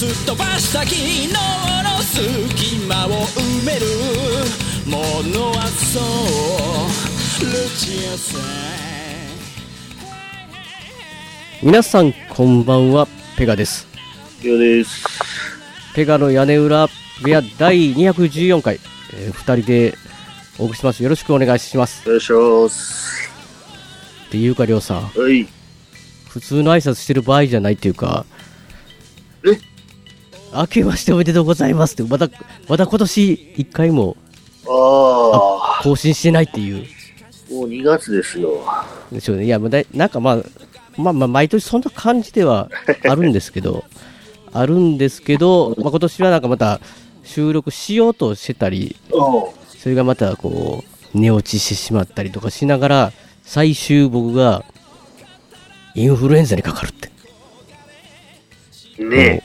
すっ飛ばした昨日の隙間を埋めるものはそうルチアさん皆さんこんばんは、ペガです。よです。ペガの屋根裏部屋第214回、えー二人でお送りします。よろしくお願いします。よろしくお願いします。っていうか、りょうさん、はい。普通の挨拶してる場合じゃないっていうか、え？明けましておめでとうございますって、また、また今年一回もああ、更新してないっていう。もう2月ですよ。でしょうね。いや、なんかまあ、まあまあ、毎年そんな感じではあるんですけど、あるんですけど、まあ今年はなんかまた収録しようとしてたり、うそれがまたこう、寝落ちしてしまったりとかしながら、最終僕が、インフルエンザにかかるって。ん。ね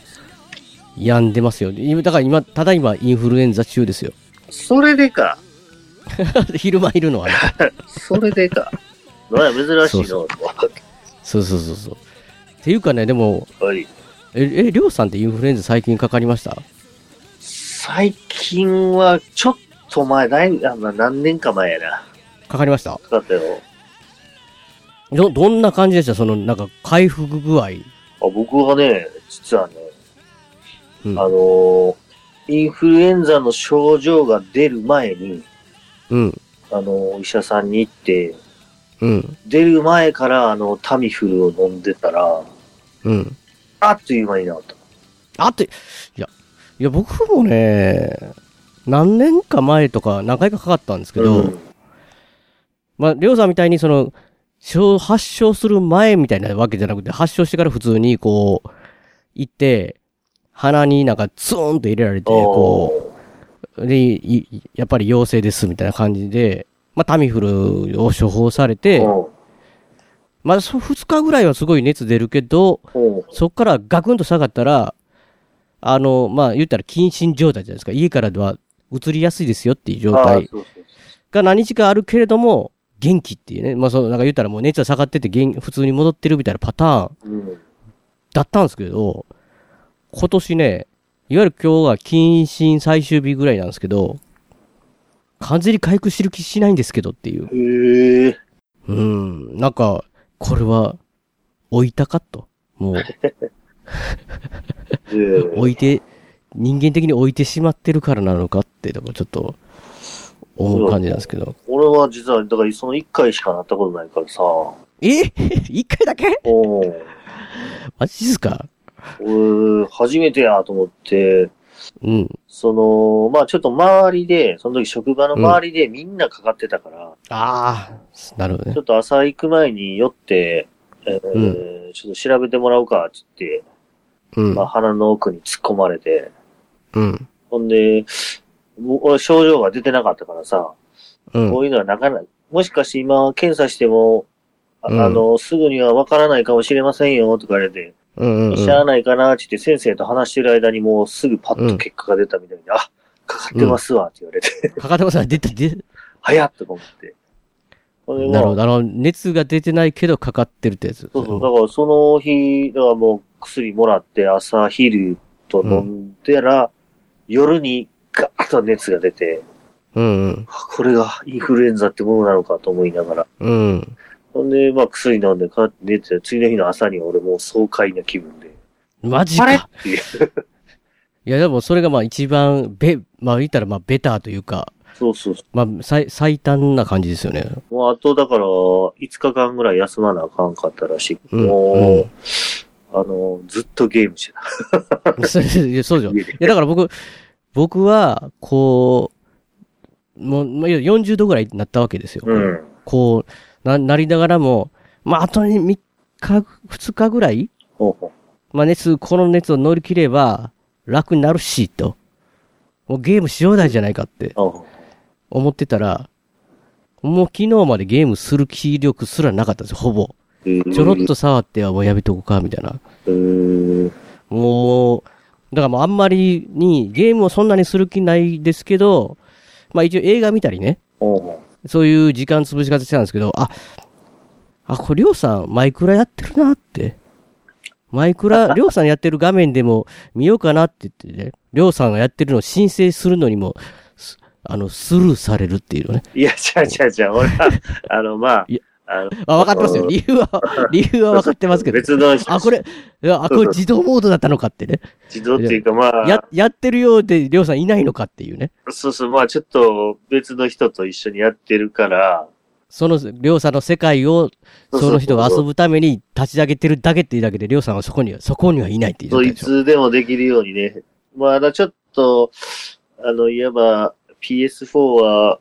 病んでますよ。今だから今、ただ今、インフルエンザ中ですよ。え。それでか。昼間いるのはね。それでか。なんや、珍しいな。そうそうそうそうそう。っていうかね、でも、はい。え、え、りょうさんってインフルエンザ最近かかりました？最近は、ちょっと前、だいあまあ何年か前やな。かかりました？かかったよ。ど、どんな感じでした？その、なんか、回復具合。あ僕はね、実はね、うんあのーインフルエンザの症状が出る前に、うん。あの医者さんに行って、うん。出る前から、あの、タミフルを飲んでたら、うん。あっという間に治った。あって、いや、いや、僕もね、何年か前とか何回かかかったんですけど、うんまあ、りょうさんみたいにその、症発症する前みたいなわけじゃなくて、発症してから普通にこう、行って、鼻になんかツーンと入れられて、こう、で、いやっぱり陽性ですみたいな感じで、まあ、タミフルを処方されて、うんまあ、そ2日ぐらいはすごい熱出るけど、うんそっからガクンと下がったら、あの、まあ、言ったら謹慎状態じゃないですか。家からでは移りやすいですよっていう状あ態が何日かあるけれども、元気っていうね。まあ、そう、なんか言ったらもう熱は下がってて元普通に戻ってるみたいなパターンだったんですけど、今年ね、いわゆる今日が謹慎最終日ぐらいなんですけど、完全に回復してる気しないんですけどっていう。へえ。うん、なんか、これは、置いたかと。もう、で置いて、人間的に置いてしまってるからなのかって、だからちょっと、思う感じなんですけど。俺は実は、だからその1回しかなったことないからさ、え？一回だけ？おマジっすか？俺、初めてやと思って、うん。その、まあちょっと周りで、その時職場の周りでみんなかかってたから、ああ、なるほどねちょ。っと朝行く前に寄って、えーちょっと調べてもらおうか、つって、うんまあ。鼻の奥に突っ込まれて、うん。ほんで、もう俺症状が出てなかったからさ、うんこ。ういうのはなかなか、もしかして今検査しても、あ,、うんの、すぐにはわからないかもしれませんよ、とか言われて、うん。うん。しゃあないかな、って言って先生と話してる間にもうすぐパッと結果が出たみたいで、あ、かかってますわ、って言われて、かかってますね。出た、出 早っとか思って。なるほど。まああの、熱が出てないけどかかってるってやつ。そうそう。だからその日、だからもう薬もらって朝昼と飲んでら、夜にガーッと熱が出て、うんうん。あこれがインフルエンザってものなのかと思いながら。うん。ほんで、まあ薬飲んでか寝て、次の日の朝に俺もう爽快な気分で。マジか。ていや、でもそれがまあ一番、べ、まあ言ったらまあベターというか、そうそうそまあ最、最短な感じですよね。う。もうあとだから、5日間ぐらい休まなあかんかったらしい。うんもう、うんあの、ずっとゲームしてた。そういやそうじゃん。いや、だから僕、僕は、こう、もう、まあ、40度ぐらいになったわけですよ。うん。こう、な、なりながらも、まあ、あとに3日、2日ぐらいほうほまあ、熱、この熱を乗り切れば、楽になるし、と。もうゲームしようだじゃないかってうん。思ってたら、もう昨日までゲームする気力すらなかったんですよ、ほぼ。ちょろっと触ってはもうやめとこうか、みたいな。もう、だからもうあんまりにゲームをそんなにする気ないですけど、まあ一応映画見たりね、うん。そういう時間潰し方してたんですけど、あ、あ、これりょうさんマイクラやってるなって。マイクラ、りょうさんやってる画面でも見ようかなって言ってね、りょうさんがやってるのを申請するのにも、すあの、スルーされるっていうのね。いや、違う違う違う。俺は、あの、まああの、あ、分かってますよ。理由は、理由は分かってますけど。別の、あ、これ、あ、これ自動モードだったのかってね。自動っていうか、まあ、や、やってるようで、りょうさんいないのかっていうね。そうそう、まあちょっと別の人と一緒にやってるから、その、りょうさんの世界を、その人が遊ぶために立ち上げてるだけっていうだけで、りょうさんはそこには、そこにはいないっていう状そうい。つでもできるようにね。まあ、ちょっと、あの、いわば PS4 は、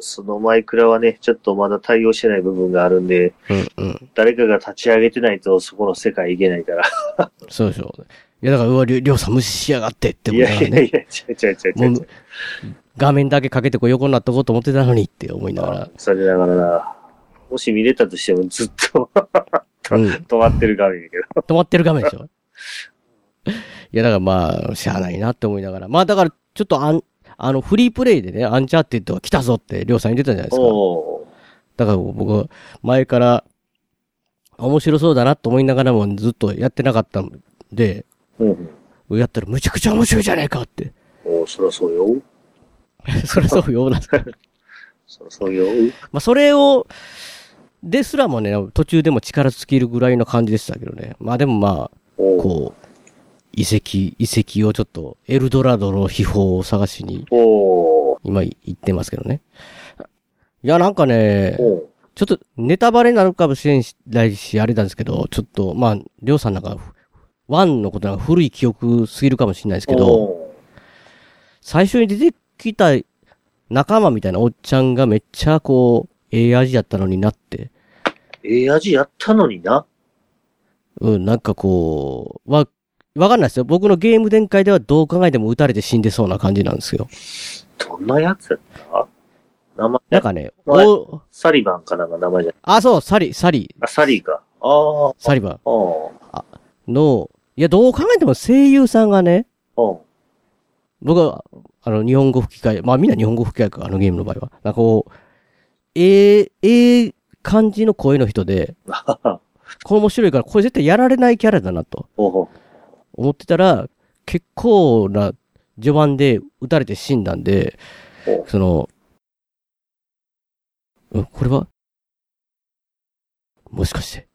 そのマイクラはね、ちょっとまだ対応してない部分があるんで、うんうん。誰かが立ち上げてないとそこの世界いけないから。そうでしょ。いや、だから、うわ、りょりょうさん無視しやがってってい思いながらね。やいやいや、違う違う違う違う画面だけかけてこう横になっとこうと思ってたのにって思いながら。それだからな、もし見れたとしてもずっとうん。止まってる画面やけど。止まってる画面でしょ？いや、だからまあ、しゃあないなって思いながら。まあ、だから、ちょっとあん、あの、フリープレイでね、アンチャーテッドが来たぞって、りょうさん言ってたじゃないですか。おだから僕は前から面白そうだなと思いながらもずっとやってなかったんで、ーうん。やったらむちゃくちゃ面白いじゃないかって。おーそらそうよ。それはそうよ、なんですか。そらそうよ。まあそれを、ですらもね、途中でも力尽きるぐらいの感じでしたけどね。まあでもまあ、こう、遺跡、遺跡をちょっと、エルドラドの秘宝を探しに、今行ってますけどね。いや、なんかね、ちょっとネタバレになるかもしれないし、あれなんですけど、ちょっと、まあ、りょうさんなんか、ワンのことなんか古い記憶すぎるかもしれないですけど、お最初に出てきた仲間みたいなおっちゃんがめっちゃこう、ええ味やったのになって、ーええ味やったのにな。うん、なんかこう、わ、わかんないですよ。僕のゲーム展開ではどう考えても撃たれて死んでそうな感じなんですよ。どんなやつやった名前、なんかね、はいお、サリバンかなんか名前じゃあ、そう、サリ、サリ、あ、サリーか。ああ。サリバンあの、いや、どう考えても声優さんがね、あ。僕は、あの、日本語吹き替え、まあみんな日本語吹き替えか、あのゲームの場合は。なんかこう、ええええ感じの声の人で、あ。これ面白いから、これ絶対やられないキャラだなと思ってたら、結構な序盤で撃たれて死んだんでお、その、うん、これは？もしかして、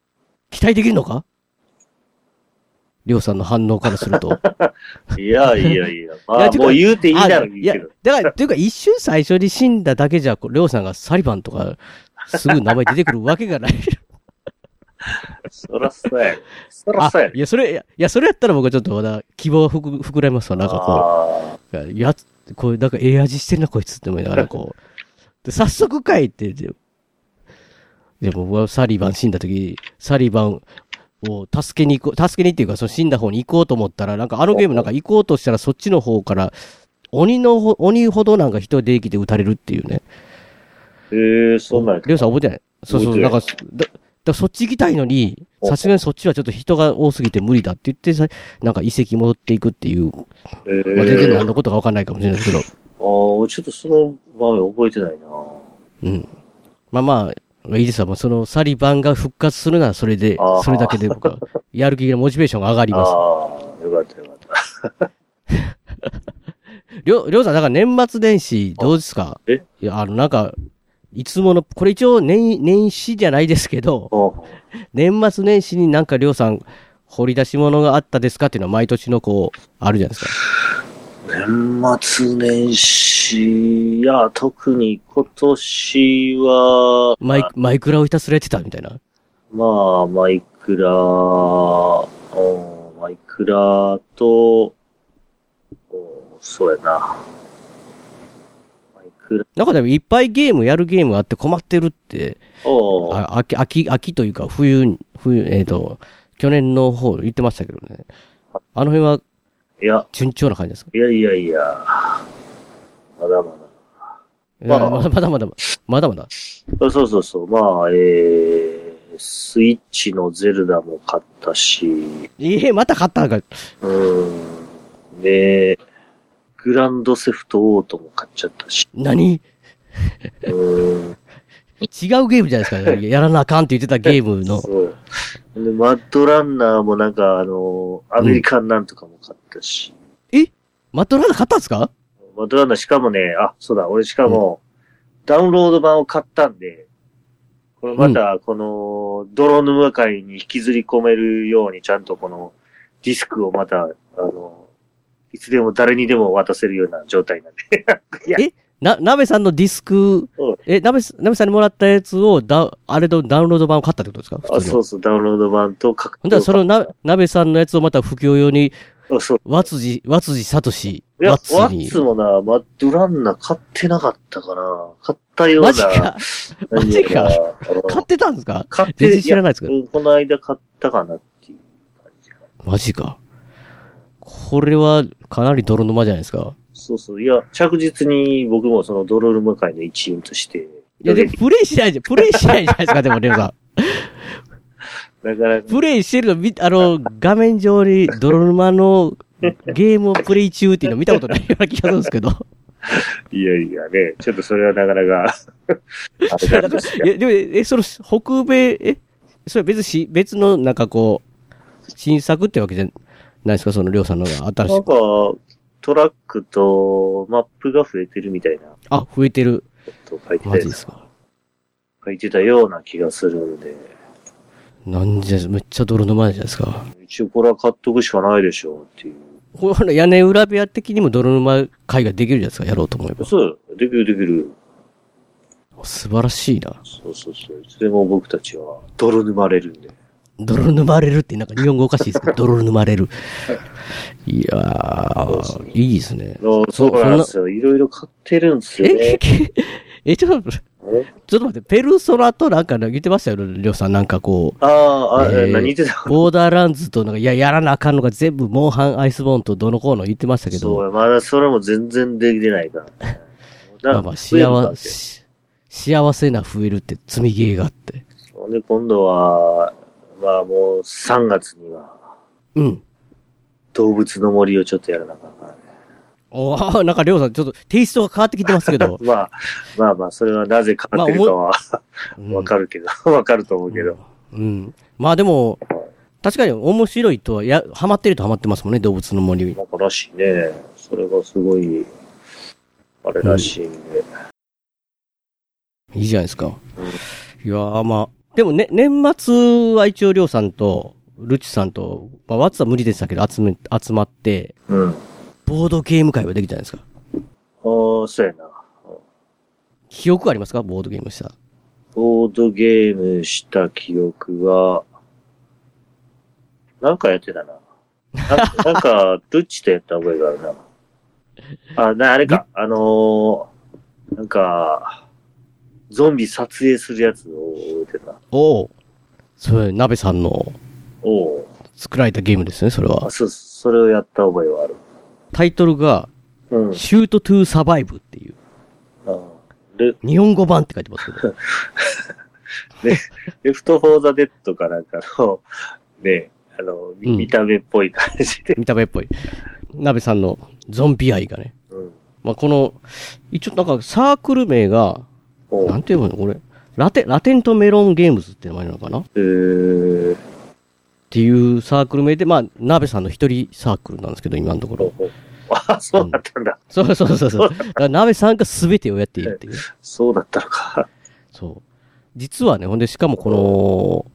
期待できるのか？りょうさんの反応からすると。いやいやいや。まあ、いやもう言うていいだろう、あいやだから、というか一瞬最初に死んだだけじゃ、りょうさんがサリバンとか、すぐ名前出てくるわけがない。そらそうや。そらあそうや、。いや、それ、いや、それやったら僕はちょっとまだ希望ふく膨らみますわ。なんかこあう、やつ、こう、なんかええ味してんな、こいつって思いながら、こう。で、早速かいって、で、でも僕はサリバン死んだ時、サリバンを助けに行こう、助けにっていうか、その死んだ方に行こうと思ったら、なんかあのゲームなんか行こうとしたらそっちの方から、鬼のほ、鬼ほどなんか人できて撃たれるっていうね。ーへえ、そんなんりょうさん覚えてない？そうそう、なん覚か、だ、だからそっち行きたいのに、おさすがにそっちはちょっと人が多すぎて無理だって言ってさ、なんか遺跡戻っていくっていう、へーまあ、全然何のことかわかんないかもしれないですけど、ああ、ちょっとその場面覚えてないな。うん。まあまあ、いいですわ。もうそのサリバンが復活するならそれでそれだけで僕は、やる気がモチベーションが上がりああます。ー、よかったよかった。りょう、りょうさん、だから年末年始どうですか？え？いや、あの、なんか、いつもの、これ一応年、年始じゃないですけど、お年末年始になんかりょうさん、掘り出し物があったですかっていうのは毎年のこう、あるじゃないですか。年末年始、いや、特に今年は、マイ、マイクラをひたすらやってたみたいな。まあ、マイクラ、うんマイクラと、うんそうやな。マイクラ、なんかでもいっぱいゲームやるゲームあって困ってるって、おあ秋、秋、秋というか冬に、冬、えっ、と、去年の方言ってましたけどね。あの辺はいや、順調な感じですか？いやいやいや、まだまいやまあまだまだまだ、まだまだ。だ。そうそうそう。まあ、えー、スイッチのゼルダも買ったし、ええまた買ったんか。うーん。で、グランドセフトオートも買っちゃったし、何？うーん。違うゲームじゃないですか。やらなあかんって言ってたゲームの。そう。で、マッドランナーもなんか、あの、アメリカンなんとかも買ったし、マットランナー買ったんですか？マッドランナーしかもね、あ、そうだ、俺しかも、ダウンロード版を買ったんで、これまた、この、泥沼界に引きずり込めるように、ちゃんとこの、ディスクをまた、あの、いつでも誰にでも渡せるような状態なんで。えな、なべさんのディスクうん、え、なべ、なべさんにもらったやつを、だ、あれのダウンロード版を買ったってことですか？あ、そうそう、ダウンロード版と格ほんだらそのな、なべさんのやつをまた不況用に、あそう。わつじ、わつじさとし、いや、わワつ。もな、マッドランナー買ってなかったかな。買ったような。マジか。マジか買ってたんですか？買って全然知らないですけどこの間買ったかなっていう感じか。マジか。これは、かなり泥沼じゃないですか。そうそう。いや、着実に僕もそのドロール向かいの一員として。いや、でも、プレイしないじゃん。プレイしないじゃないですか、でも、レオさん。だから、プレイしてるの見、あの、画面上に泥沼のゲームをプレイ中っていうの見たことないような気がするんですけど。いやいやね、ちょっとそれはなかなか、あれなんでいや、でも、え、その、北米、え、それは別し、別の、なんかこう、新作ってわけじゃないですか、その、りょうさんのが新しなんく。か、トラックとマップが増えてるみたいなあ、増えてる。ことを書いてたですか？書いてたような気がするんで、なんじゃ、めっちゃ泥沼じゃないですか。一応これは買っとくしかないでしょうっていう。これ、屋根裏部屋的にも泥沼会ができるじゃないですか、やろうと思えば。そう、できるできる。素晴らしいな。そうそうそう。いつでも僕たちは泥沼れるんで。泥沼れるってなんか日本語おかしいですけど、泥沼れる。いやー、いいですね。あそうなんですよ。いろいろ買ってるんですよえね、。え、ちょっと、ちょえっと待って、ペルソナとなんか言ってましたよ、りょうさん。なんかこう、ああ、あ、えー何言ってた？ボーダーランズとなんか、いや、やらなあかんのが全部、モンハン、アイスボーンとどのこうの言ってましたけど、そう、まだそれも全然できてないからね。まあまあ、幸せ、幸せな増えるって積みゲーがあって。ほんで、今度は、まあもう3月には、うん。動物の森をちょっとやらなあかんからね。おーなんかりょうさん、ちょっとテイストが変わってきてますけど。まあ、まあまあ、それはなぜ変わってるかはうんわかるけど、わかると思うけど。うん。まあでも、確かに面白いとは、や、ハマってるとハマってますもんね、動物の森。なんからしいね。それがすごい、あれらしいんで。いいじゃないですか。いやーまあ、でもね、年末は一応りょうさんと、ルチさんと、まあ、ワッツは無理でしたけど、集め、集まって、うん。あボードゲーム会はできたじゃないですか。あ、そうやな。記憶ありますか？ボードゲームした。ボードゲームした記憶は、なんかやってたな。な なんか、どっちとやった覚えがあるな。あ、な、あれか、あのー、なんか、ゾンビ撮影するやつを覚えてた。おお。それ、鍋さんのおう作られたゲームですね、それはあ、。そう、それをやった覚えはある。タイトルが、うん。シュートトゥーサバイブっていう、あレ日本語版って書いてますけど。レフトフォーザデッドかなんかの、ね、あの、みうん見た目っぽい感じで。見た目っぽい。鍋さんのゾンビ愛がね。うん。まあ、この、一応なんかサークル名が、なんていうのこれ？ラテ、ラテントメロンゲームズって名前なのかな？っえー、ていうサークル名で、まあ、鍋さんの一人サークルなんですけど、今のところ。あ、そうだったんだ。そうそうそうそう。だから鍋さんが全てをやっているっていう。そうだったのか。そう。実はね、ほんで、しかもこの、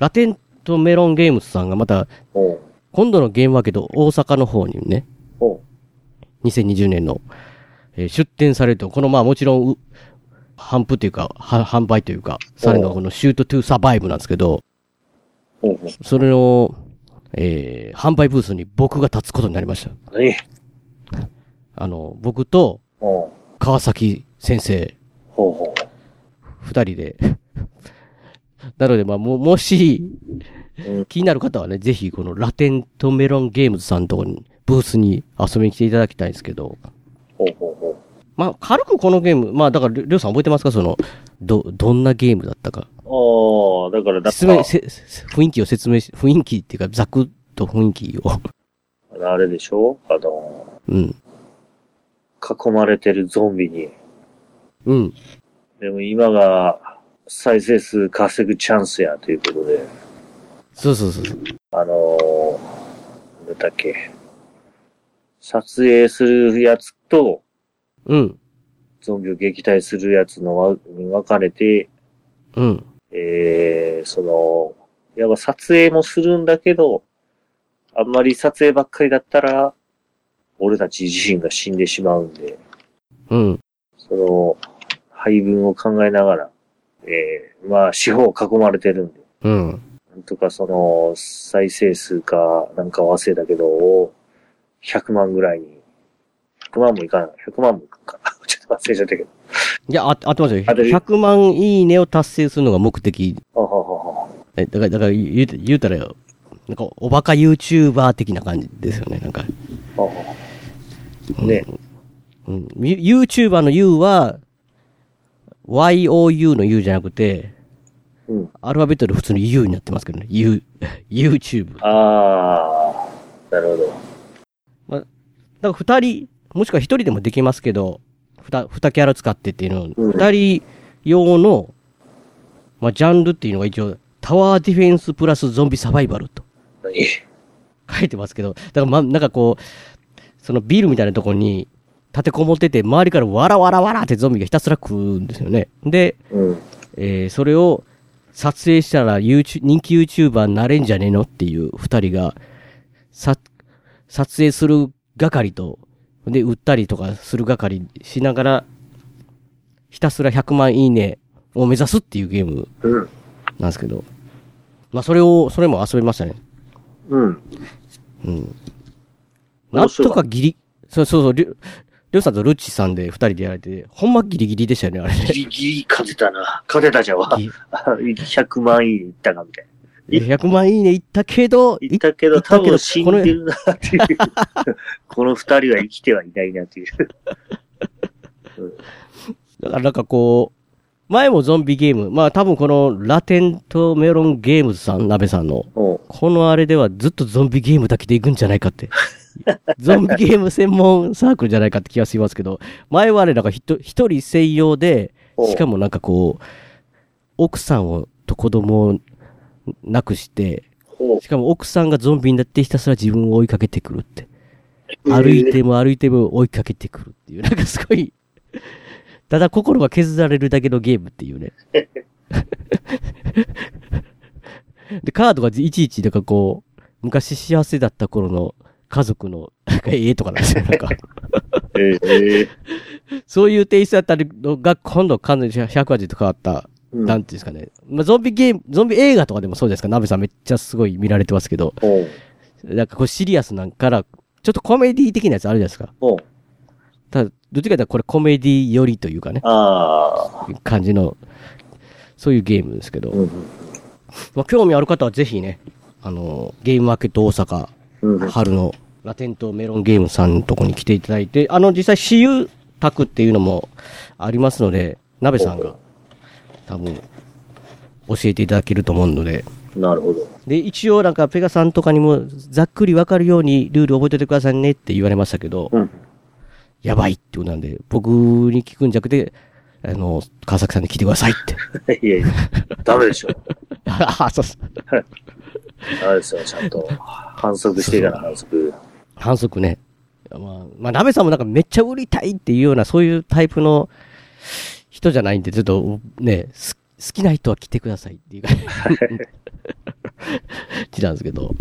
ラテントメロンゲームズさんがまた、今度のゲームマーケット大阪の方にね、おう2020年の、えー出展されると、このまあもちろん、う販布というか、は販売というか、されるのがこのシュートトゥーサバイブなんですけど、それの、えー販売ブースに僕が立つことになりました。何あの、僕と川崎先生、二人で。なので、まあ、も、もし。気になる方はね、ぜひ、このラテントメロンゲームズさんのところにブースに遊びに来ていただきたいんですけど、ほうほうほまあ、軽くこのゲーム、まあ、だから、りょうさん覚えてますか？その、ど、どんなゲームだったか。う。ああ、だから、だ説明、せ、せ雰囲気を説明し、雰囲気っていうか、ざくっと雰囲気を。あれでしょ？あの、うん。囲まれてるゾンビに。うん。でも今が再生数稼ぐチャンスやということで、そうそうそうそう。あのー、なんだっけ。撮影するやつと、うん。ゾンビを撃退するやつのわに分かれて、うん。えー、その、やっぱ撮影もするんだけど、あんまり撮影ばっかりだったら、俺たち自身が死んでしまうんで、うん。その、配分を考えながら、えー、まあ、四方囲まれてるんで、うん。なんとかその、再生数か、なんか忘れたけど、を100万ぐらいに、100万もいかない。100万もいくか。ちょっと忘れちゃったけど。いや、あ、合ってますよ。あで100万いいねを達成するのが目的。ははははえ、だから、だから言うて、言うたらよ。なんか、おバカ YouTuber 的な感じですよね。なんか。ははね。うん。ユ YouTuber の U は、YOU の U じゃなくて、うん。アルファベットで普通に U になってますけどね。U、YouTube。あー、なるほど。だから二人、もしくは一人でもできますけど、二、二キャラ使ってっていうの二人用の、まあ、ジャンルっていうのが一応、タワーディフェンスプラスゾンビサバイバルと何？書いてますけど、だからま、なんかこう、そのビルみたいなところに立てこもってて、周りからわらわらわらってゾンビがひたすら食うんですよね。で、うん。えーそれを撮影したら YouTube 人気 YouTuber になれんじゃねえのっていう二人が、さ、撮影する係と、で、売ったりとかする係しながら、ひたすら100万いいねを目指すっていうゲームうん。なんですけど、まあそれを、それも遊びましたね。うん。うん。なんとかギリ、そうそうそう、りょ、りょうさんとルッチさんで二人でやられて、ほんまギリギリでしたよね、あれね。ギリギリ勝てたな。勝てたじゃんわ。ギ100 万いいったかみたいな。100万いいねいったけど、言ったけど、言ったけど多分死んでるなっていう。この二人は生きてはいないなっていう。だからなんかこう、前もゾンビゲーム、まあ多分このラテントメロンゲームズさん、鍋さんの、うん。このあれではずっとゾンビゲームだけでいくんじゃないかって。ゾンビゲーム専門サークルじゃないかって気がしますけど、前はあれなんかひと一人専用で、しかもなんかこう、奥さんをと子供を亡くして、ほしかも奥さんがゾンビになってひたすら自分を追いかけてくるって。う歩いても歩いても追いかけてくるっていう、なんかすごい、ただ心が削られるだけのゲームっていうね。で、カードがいちいち、なんかこう、昔幸せだった頃の家族の、なんか絵とかなんですよ、なんか。ええそういうテイストだったのが、今度完全に180と変わった、うんなんていうんですかね。まあ、ゾンビゲーム、ゾンビ映画とかでもそうですか、ナベさんめっちゃすごい見られてますけど。なんかこうシリアスなんから、ちょっとコメディ的なやつあるじゃないですか。ただ、どっちかというとこれコメディ寄りというかね、ああ。感じの、そういうゲームですけど、うん。まあ、興味ある方はぜひね、あの、ゲームマーケット大阪、うん。春のラテントメロンゲームさんのとこに来ていただいて、あの、実際私有宅っていうのもありますので、鍋さんが多分教えていただけると思うので、なるほど。で、一応なんかペガさんとかにもざっくりわかるようにルール覚えててくださいねって言われましたけど、うん。やばいってことなんで、僕に聞くんじゃなくて、あの、川崎さんに聞いてくださいって。いやいや、ダメでしょ。あそうそうダメですよ、ちゃんと。反則してから反則。反則ね。まあ、まあ、鍋さんもなんかめっちゃ売りたいっていうような、そういうタイプの人じゃないんで、ちょっとね、す好きな人は来てくださいっていう感じ なんですけど。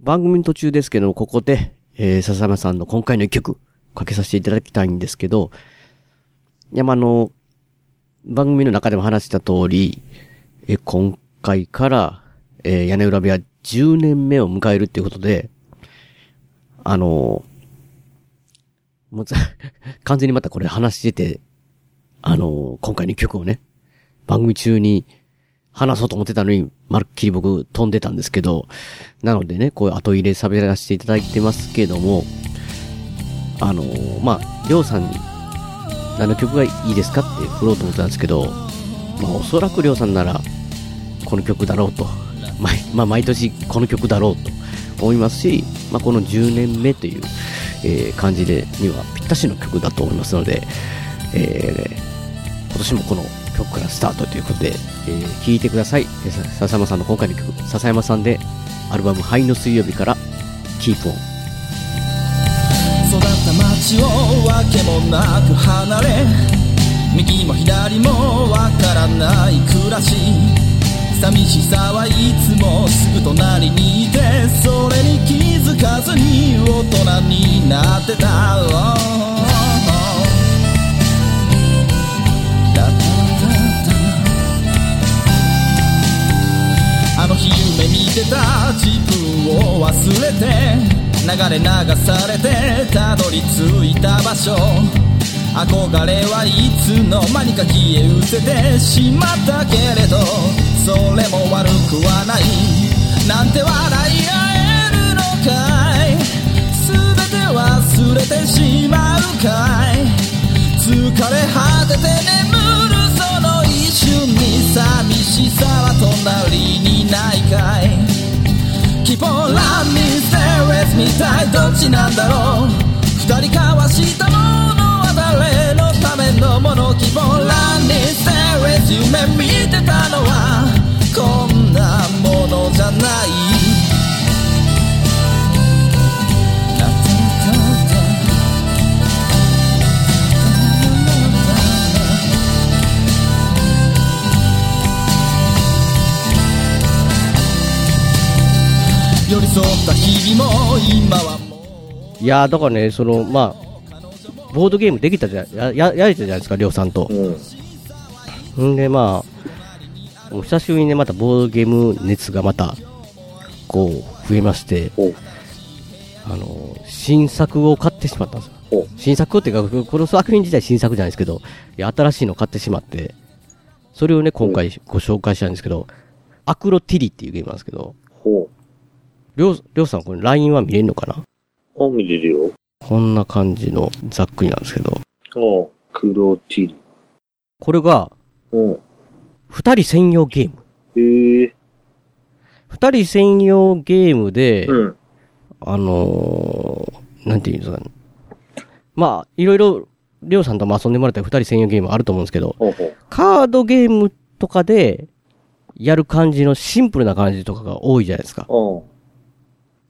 番組の途中ですけど、ここで、えー、笹山さんの今回の一曲、かけさせていただきたいんですけど、いや、まあ、あの、番組の中でも話した通り、えー今回から、えー屋根裏部屋10年目を迎えるっていうことで、あのもう完全にまたこれ話してて、あの今回の曲をね、番組中に話そうと思ってたのに、まるっきり僕飛んでたんですけど、なのでね、こういう後入れ喋らせていただいてますけども、あのまあ、りょうさんに何の曲がいいですかって振ろうと思ってたんですけど、まあ、おそらくりょうさんなら、この曲だろうと。毎、まあ、毎年この曲だろうと思いますし、まあ、この10年目という、えー感じで、にはぴったしの曲だと思いますので、えー今年もこの曲からスタートということで、えー聴いてください。笹山さんの今回の曲、笹山さんで、アルバム灰の水曜日から、Keep On。育った街をわけもなく離れ右も左もわからない暮らし寂しさはいつもすぐ隣にいてそれに気づかずに大人になってた。あの日夢見てた自分を忘れて流れ流されてたどり着いた場所。憧れはいつの間にか消え失せてしまったけれどそれも悪くはない。なんて笑い合えるのかい。全て忘れてしまうかい。疲れ果てて眠るその一瞬に寂しさは隣にないかい。Keep on running, stay with me どっちなんだろう。二人交わしたもののもの Keep on running, stay with 夢見てたのはこんなものじゃない。寄り添った日々も今はいやー、だからね、その、まあ、ボードゲームできたじゃ、や、や、やれたじゃないですか、りょうさんと。うん。んで、まあ、お久しぶりにね、またボードゲーム熱がまた、こう、増えまして。あの、新作を買ってしまったんですよ。新作っていうか、この作品自体新作じゃないですけど、いや新しいの買ってしまって、それをね、今回ご紹介したいんですけど、アクロティリっていうゲームなんですけど、ほりょう、りょうさんこれ LINE は見れるのかな？う。あ、見れるよ。こんな感じのざっくりなんですけど、お黒ティリ。これが、うん。二人専用ゲーム。へえ。二人専用ゲームで、うん。あのー、なんていうんですかね。まあ、いろいろ、りょうさんとも遊んでもらった二人専用ゲームあると思うんですけど、ほうほう。カードゲームとかで、やる感じのシンプルな感じとかが多いじゃないですか。うん。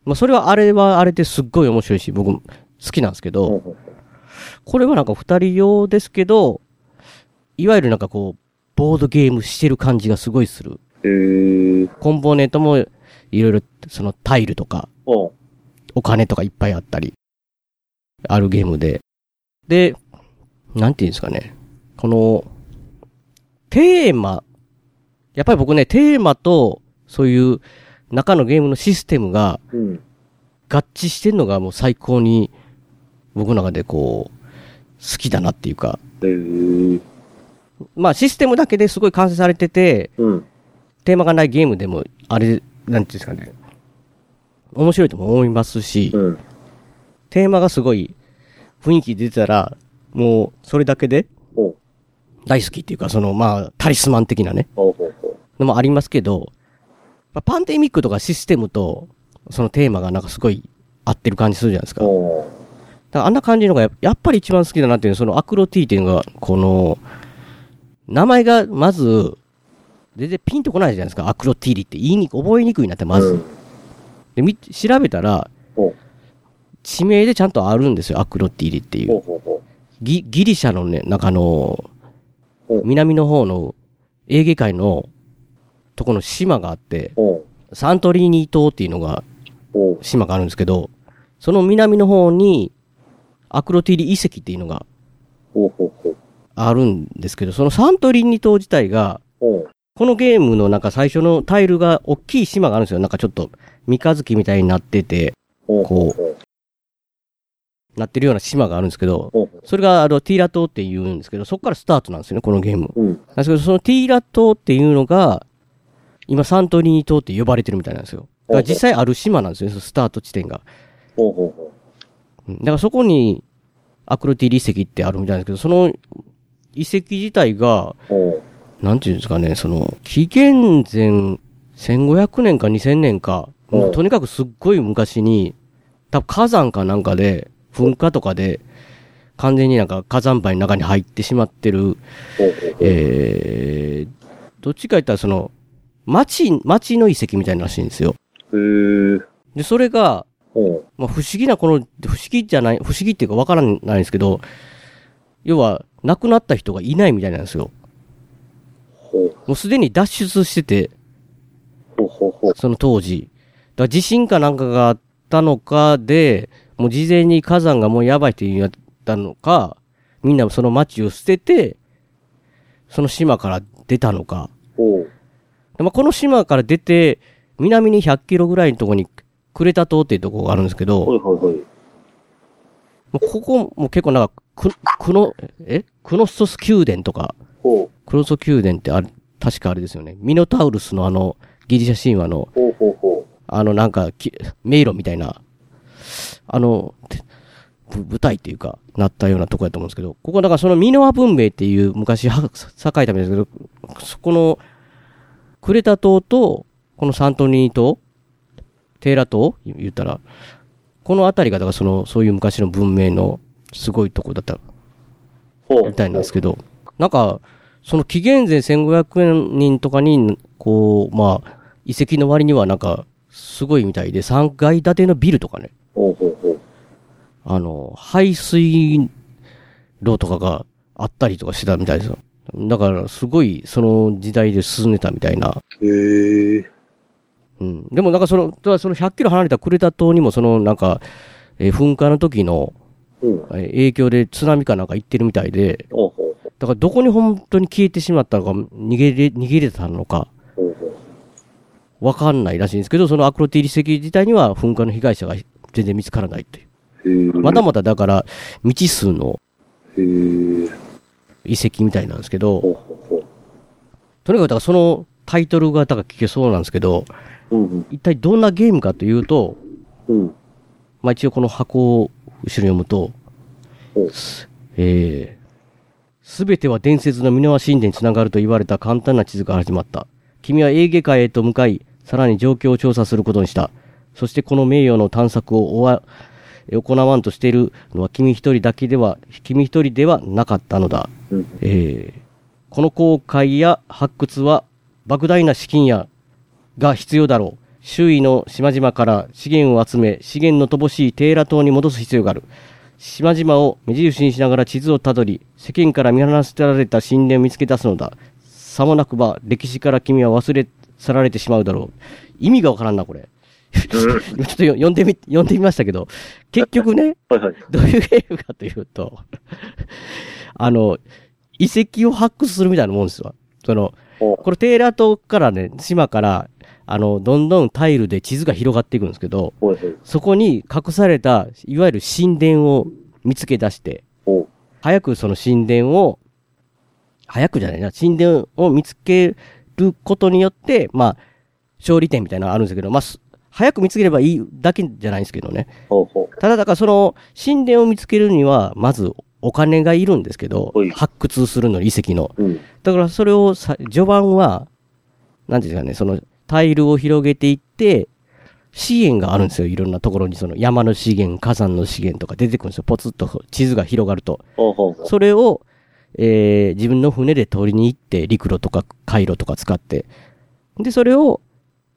まあ、それはあれはあれですっごい面白いし、僕好きなんですけど、これはなんか二人用ですけど、いわゆるなんかこう、ボードゲームしてる感じがすごいする。へえ。コンポーネントもいろいろ、そのタイルとか、うん。お金とかいっぱいあったり、あるゲームで。で、なんていうんですかね。この、テーマ、やっぱり僕ね、テーマと、そういう中のゲームのシステムがうん。合致してんのがもう最高に、僕の中でこう、好きだなっていうか、へえ。まあシステムだけですごい完成されてて、うん。テーマがないゲームでも、あれ、なんていうんですかね。面白いとも思いますし、うん。テーマがすごい雰囲気出てたら、もうそれだけで。大好きっていうか、そのまあタリスマン的なね、のもありますけど、まあパンデミックとかシステムとそのテーマがなんかすごい合ってる感じするじゃないですう。か。あんな感じのがややっぱり一番好きだなっていうそのアクロティっていうのが、この、名前がまず、全然ピンとこないじゃないですか。アクロティリって言いにくい、覚えにくいなってう。まず。うん。で、み、調べたら。地名でちゃんとあるんですよ。アクロティリっていう。ギギリシャのね、なんかあのお、南の方のエーゲ海のとこの島があって、サントリーニ島っていうのが、島があるんですけど、その南の方に、アクロティリ遺跡っていうのが。あるんですけど、そのサントリーニ島自体が。このゲームのなんか最初のタイルが大きい島があるんですよ。なんかちょっと三日月みたいになってて、ほう。なってるような島があるんですけど、それがあのティーラ島って言うんですけど、そこからスタートなんですよね、このゲーム。なんですけど、そのティーラ島っていうのが、今サントリーニ島って呼ばれてるみたいなんですよ。だから実際ある島なんですよ、スタート地点が。だからそこにアクロティリ遺跡ってあるみたいなんですけど、その遺跡自体が、なんていうんですかね、その、紀元前1500年か2000年か、もうとにかくすっごい昔に、多分火山かなんかで、噴火とかで、完全になんか火山灰の中に入ってしまってる。えー、どっちか言ったらその、町、町の遺跡みたいならしいんですよ。へー。で、それが、ほまあ、不思議なこの、不思議じゃない、不思議っていうかわからないんですけど、要は、亡くなった人がいないみたいなんですよ。もうすでに脱出してて。その当時。だ地震かなんかがあったのかで、もう事前に火山がもうやばいって言ったのか、みんなその町を捨てて、その島から出たのか。でまあ、この島から出て、南に100キロぐらいのところに、クレタ島っていうところがあるんですけど、ほいほいほい。もうここも結構なんか、く、クノ、え？クノストス宮殿とか。クノスト宮殿ってあれ、確かあれですよね。ミノタウルスのあの、ギリシャ神話の、ほうほうほあのなんかき、迷路みたいな、あの、舞台っていうか、なったようなとこやと思うんですけど、ここだからそのミノア文明っていう昔は、栄えたみたいですけど、そこの、クレタ島と、このサントニー島、テーラ島言ったら、この辺りが、だからその、そういう昔の文明のすごいとこだった。みたいなんですけど、なんか、その紀元前1500年とかに、こう、まあ、遺跡の割にはなんか、すごいみたいで、3階建てのビルとかね。あの、排水路とかがあったりとかしてたみたいですよ。だから、すごい、その時代で進んでたみたいな。へー。うん。でもなんかその、その100キロ離れたクレタ島にもそのなんか、えー噴火の時のうん。えー影響で津波かなんか行ってるみたいで、だからどこに本当に消えてしまったのか、逃げれ、逃げれたのか。わかんないらしいんですけど、そのアクロティリ遺跡自体には噴火の被害者が全然見つからないという。まだまだだから未知数の。遺跡みたいなんですけど。とにかくだからそのタイトルがだから聞けそうなんですけど。一体どんなゲームかというと、うん。まあ一応この箱を後ろに読むと。えー、すべては伝説の箕輪神殿につながると言われた簡単な地図が始まった。君はエーゲ海へと向かい、さらに状況を調査することにした。そしてこの名誉の探索を終わ、行わんとしているのは君一人だけでは、君一人ではなかったのだ。うん。えーこの航海や発掘は莫大な資金やが必要だろう。周囲の島々から資源を集め、資源の乏しいテーラ島に戻す必要がある。島々を目印にしながら地図をたどり、世間から見放せられた神殿を見つけ出すのだ。さもなくば、歴史から君は忘れ去られてしまうだろう。意味がわからんな、これ。今ちょっとよ読んでみ、読んでみましたけど、結局ね、はいはい。どういうゲームかというと、あの、遺跡を発掘するみたいなもんですわ。その、ほこれテーラー島からね、島から、あの、どんどんタイルで地図が広がっていくんですけど。そこに隠された、いわゆる神殿を見つけ出して、ほ早くその神殿を、早くじゃないな、神殿を見つけることによって、まあ、勝利点みたいなのがあるんですけど、まあ、す早く見つければいいだけじゃないんですけどね。ただだからその神殿を見つけるには、まずお金がいるんですけどはい、発掘するのに遺跡の。だからそれをさ、序盤は、なんていうんですかね、そのタイルを広げていって、資源があるんですよ。いろんなところにその山の資源、火山の資源とか出てくるんですよ。ポツッと地図が広がると。それを、えー自分の船で取りに行って、陸路とか回路とか使って、で、それを、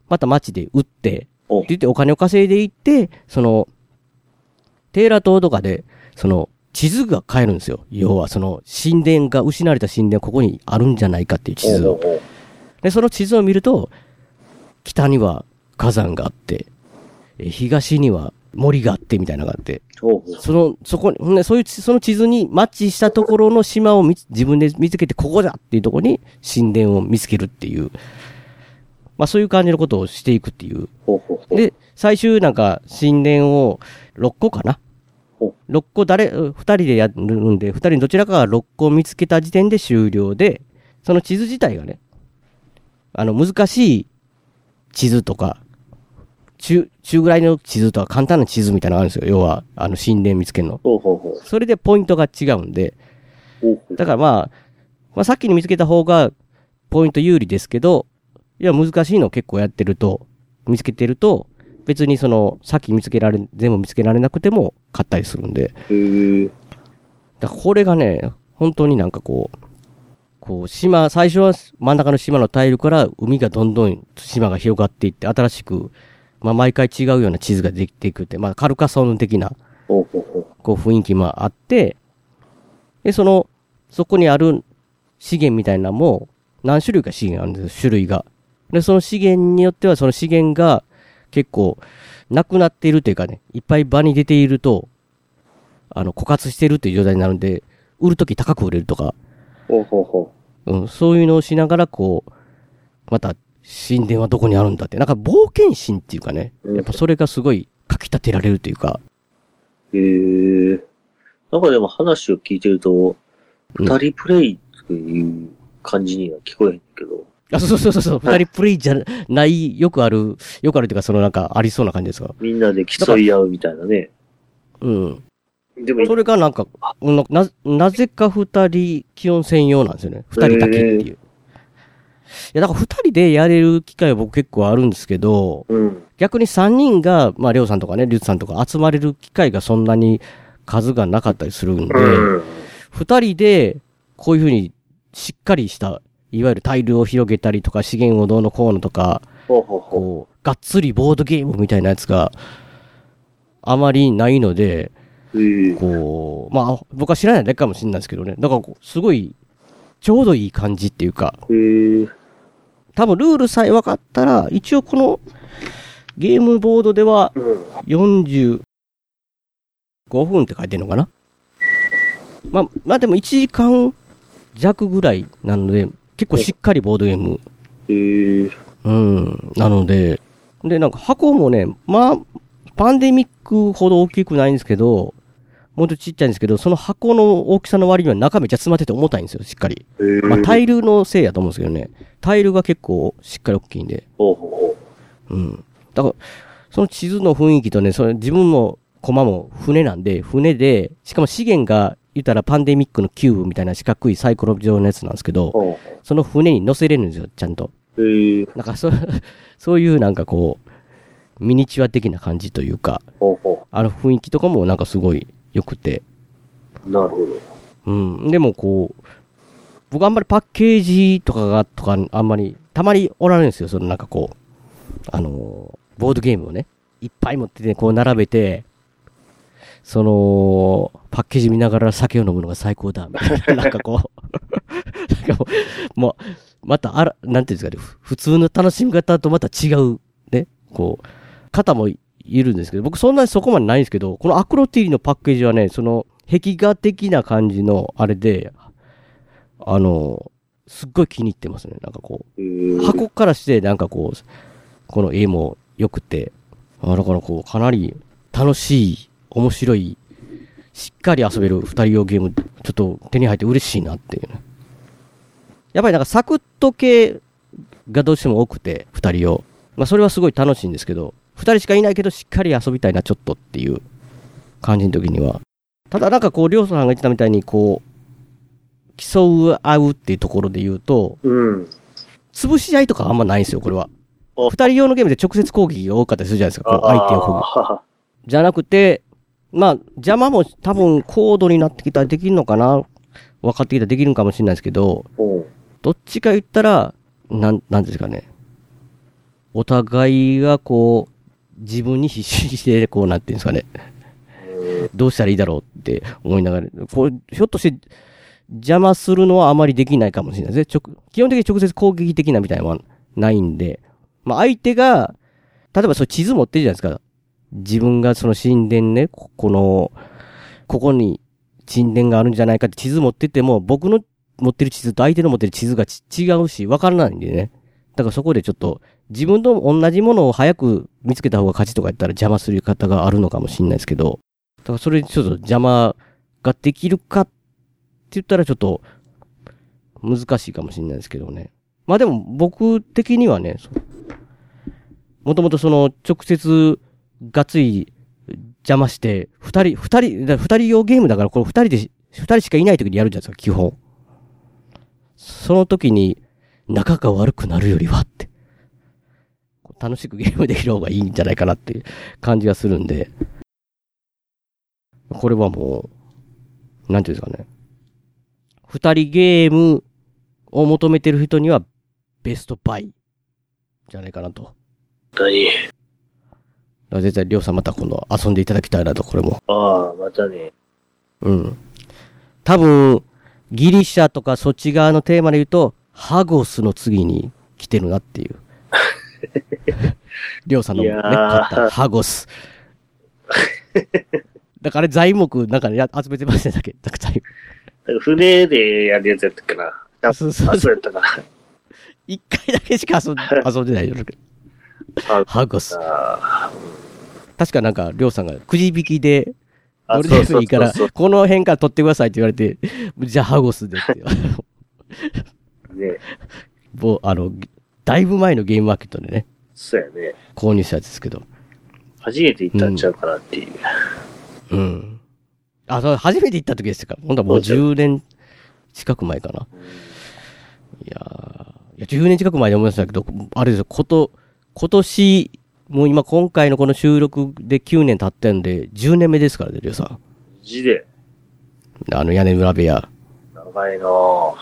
また町で売って、おって言ってお金を稼いでいって、その、テーラ島とかで、その、地図が買えるんですよ。要は、その、神殿が、失われた神殿ここにあるんじゃないかっていう地図を。で、その地図を見ると、北には火山があって、えー東には森があってみたいなのがあって。その、そこに、ほんで、そういう、その地図にマッチしたところの島を自分で見つけて、ここだっていうところに神殿を見つけるっていう、まあそういう感じのことをしていくっていう。ほうほうほう。で、最終なんか神殿を6個かな？ほ ?6 個誰、2人でやるんで、2人どちらかが6個見つけた時点で終了で、その地図自体がね、あの難しい地図とか、中、中ぐらいの地図とか簡単な地図みたいなのがあるんですよ。要は、あの、神殿見つけるの。ほうほうほそれでポイントが違うんで、だからまあ、まあさっきに見つけた方がポイント有利ですけど、いや難しいの結構やってると、見つけてると、別にその、さっき見つけられ、全部見つけられなくても買ったりするんで、へえ。だこれがね、本当になんかこう、こう島、最初は真ん中の島のタイルから海がどんどん島が広がっていって、新しく、まあ毎回違うような地図ができていくって、まあカルカソン的なこう雰囲気もあって、で、その、そこにある資源みたいなのも、何種類か資源あるんですよ、種類が。で、その資源によっては、その資源が結構、なくなっているというかね、いっぱい場に出ていると、あの、枯渇してるっていう状態になるんで、売るとき高く売れるとか、う。ほうほうほうん、そういうのをしながら、こう、また、神殿はどこにあるんだって、なんか冒険心っていうかね、うんやっぱそれがすごいかき立てられるというか、う。へえ。なんかでも話を聞いてると、うん二人プレイっていう感じには聞こえへんけど。あ、そうそうそうそう、二人プレイじゃない、よくある、よくあるっていうか、そのなんかありそうな感じですか？みんなで競い合うみたいなね。うん。でも、それがなんか、な、ななぜか二人気温専用なんですよね。二人だけっていう。いや、だから二人でやれる機会は僕結構あるんですけど、うん。逆に三人が、まあ、りょうさんとかね、りゅうつさんとか集まれる機会がそんなに数がなかったりするんで、うん。二人で、こういうふうにしっかりした、いわゆるタイルを広げたりとか、資源をどうのこうのとか、こう、がっつりボードゲームみたいなやつがあまりないので。こう、まあ、僕は知らないだけかもしれないですけどね。だからすごい、ちょうどいい感じっていうか。多分ルールさえ分かったら、一応このゲームボードではうん。45分って書いてるのかな？まあ、まあでも1時間弱ぐらいなので、結構しっかりボードゲーム。うん。なので、で、なんか箱もね、まあ、パンデミックほど大きくないんですけど、もうちょっとちっちゃいんですけど、その箱の大きさの割には中めっちゃ詰まってて重たいんですよ、しっかり。へえ。まあ、タイルのせいやと思うんですけどね。タイルが結構しっかり大きいんで。ほうほうほうん。だから、その地図の雰囲気とね、それ自分も、駒も船なんで、船で、しかも資源が、言ったらパンデミックのキューブみたいな四角いサイコロ状のやつなんですけう。ど、ほその船に乗せれるんですよ、ちゃんと。え。なんかそ、そういうなんかこう、ミニチュア的な感じというか、あの雰囲気とかもなんかすごい良くて。う。なるほど。うん。でもこう、僕あんまりパッケージとかが、とかあんまり、たまにおられるんですよ。そのなんかこう、あのーボードゲームをね、いっぱい持ってて、こう並べて、その、パッケージ見ながら酒を飲むのが最高だ、みたいな、なんかこう、なんかもう、またあら、なんていうんですかね、ふ普通の楽しみ方とまた違う、ね、こう、方もいるんですけど、僕そんなにそこまでないんですけど、このアクロティリのパッケージはね、その、壁画的な感じの、あれで、あの、すっごい気に入ってますね。なんかこへう、え。箱からして、なんかこう、この絵も良くて、あだからこう、かなり楽しい、面白い、しっかり遊べる二人用ゲーム、ちょっと手に入って嬉しいなっていうね。やっぱりなんかサクッと系がどうしても多くて、二人用。まあそれはすごい楽しいんですけど、二人しかいないけどしっかり遊びたいな、ちょっとっていう感じの時には。ただなんかこう、りょうさんが言ってたみたいにこう、競う合うっていうところで言うと、うん。潰し合いとかあんまないんですよ、これは。あ二人用のゲームで直接攻撃が多かったりするじゃないですか、こう相手を攻撃。あじゃなくて、まあ、邪魔も多分高度になってきたらできるのかな分かってきたらできるのかもしれないですけど、どっちか言ったら、なん、なんですかね。お互いがこう、自分に必死して、こうなってんですかね。う。どうしたらいいだろうって思いながら、これ、ひょっとして、邪魔するのはあまりできないかもしれないですね。直基本的に直接攻撃的なみたいなのはないんで、まあ相手が、例えばそう地図持ってるじゃないですか。自分がその神殿ね、ここの、ここに神殿があるんじゃないかって地図持ってても、僕の持ってる地図と相手の持ってる地図がち違うし、わからないんでね。だからそこでちょっと、自分と同じものを早く見つけた方が勝ちとか言ったら邪魔する方があるのかもしれないですけど、だからそれちょっと邪魔ができるかって言ったらちょっと難しいかもしれないですけどね。まあでも僕的にはね、もともとその、直接、がつり邪魔して、二人、二人、二人用ゲームだから、これ二人で、二人しかいない時にやるじゃないですか、基本。その時に、仲が悪くなるよりはって。楽しくゲームできる方がいいんじゃないかなっていう感じがするんで、これはもう、なんていうんですかね。二人ゲームを求めてる人にはベストバイじゃないかなと。何ら絶対りょうさんまた今度遊んでいただきたいなと、これも。ああ、またね。うん。多分、ギリシャとかそっち側のテーマで言うと、ハゴスの次に来てるなっていう。りょうさんのね、買ったハゴス。だから材木なんかね、や集めてましたね、だけ。だけ材なんか船でやるやつやったっけな。あ、そうそうそうやったかな。一回だけしか遊んで 遊んでないよ。あハゴス。あ確かなんか、りょうさんがくじ引きで、あゴールデンからこの辺から取ってくださいって言われて、じゃあハゴスでって。ね。もう、あの、だいぶ前のゲームマーケットでね、そうやね。購入したやつですけど。初めて行ったんちゃうかなっていう。うん。あ、そう、初めて行った時でしたか。ほんとはもう10年近く前かな。いやーいや、10年近く前に思いましたけど、あれですよ、こと、今年、もう今今回のこの収録で9年経ってんで、10年目ですからね、りょうさん。字で、あの屋根裏部屋。長いの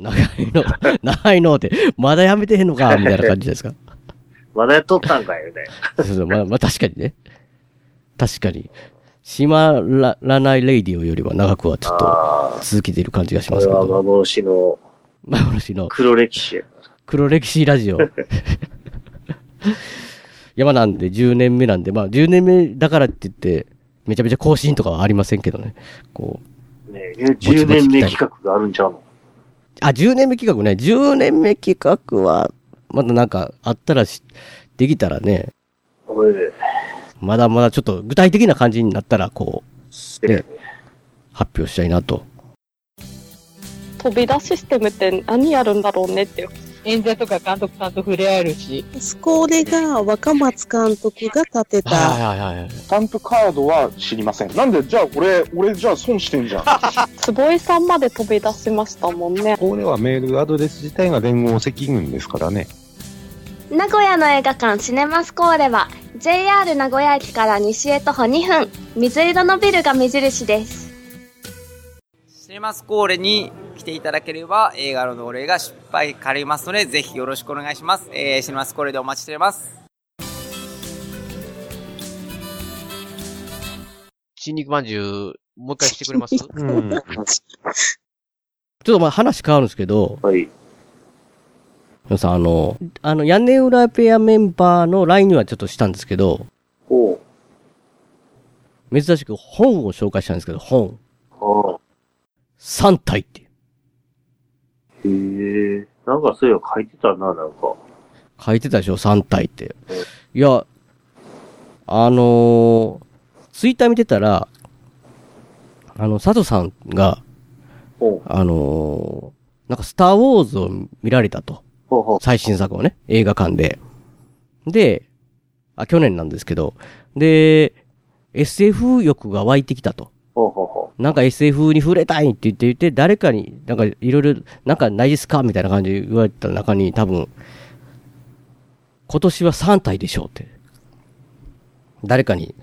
長いの、長いのって、まだやめてへんのか、みたいな感じですか？まだやっとったんかいみたいな。そうそうまあ、まあ確かにね。確かに。閉まららないレイディオよりは長くはちょっと続けている感じがしこれはますけど。幻の幻の黒歴史や。黒歴史ラジオ。山なんで10年目なんで、まあ10年目だからって言って、めちゃめちゃ更新とかはありませんけどね。こう。ねえ、10年目企画があるんちゃうの？あ、10年目企画ね。10年目企画は、まだなんかあったらし、できたらね、まだまだちょっと具体的な感じになったら、こう、ね発表したいなと。飛び出システムって何やるんだろうねっていう。演者とか監督さんと触れ合えるし、スコーレが若松監督が立てた、はいはいはい。スタンプカードは知りません。なんで、じゃあ俺、俺じゃあ損してんじゃん。坪井さんまで飛び出しましたもんね。これはメールアドレス自体が連合赤軍ですからね。名古屋の映画館シネマスコーレは JR 名古屋駅から西へ徒歩2分水色のビルが目印ですシネマスコーレに来ていただければ映画の同例が失敗かりますので、ぜひよろしくお願いします。えー、シネマスコーレでお待ちしております。新肉まんじゅう、もう一回してくれます？うん。ちょっとまあ話変わるんですけど、はい。皆さんあの、あの、屋根裏ペアメンバーの LINE にはちょっとしたんですけど、おう。珍しく本を紹介したんですけど、本。ああ。3体って。へえ。なんかそういえば書いてたな、なんか。書いてたでしょ ?3 体って。いや、あのー、ツイッター見てたら、あの、佐藤さんが。あのー、なんかスターウォーズを見られたと。ほうほう。最新作をね、映画館で。で、あ、去年なんですけど、で、SF 欲が湧いてきたと。ほうほうほなんか SF に触れたいって言って言って、誰かに、なんかいろいろ、なんかないですかみたいな感じで言われた中に多分、今年は3体でしょうって。誰かに、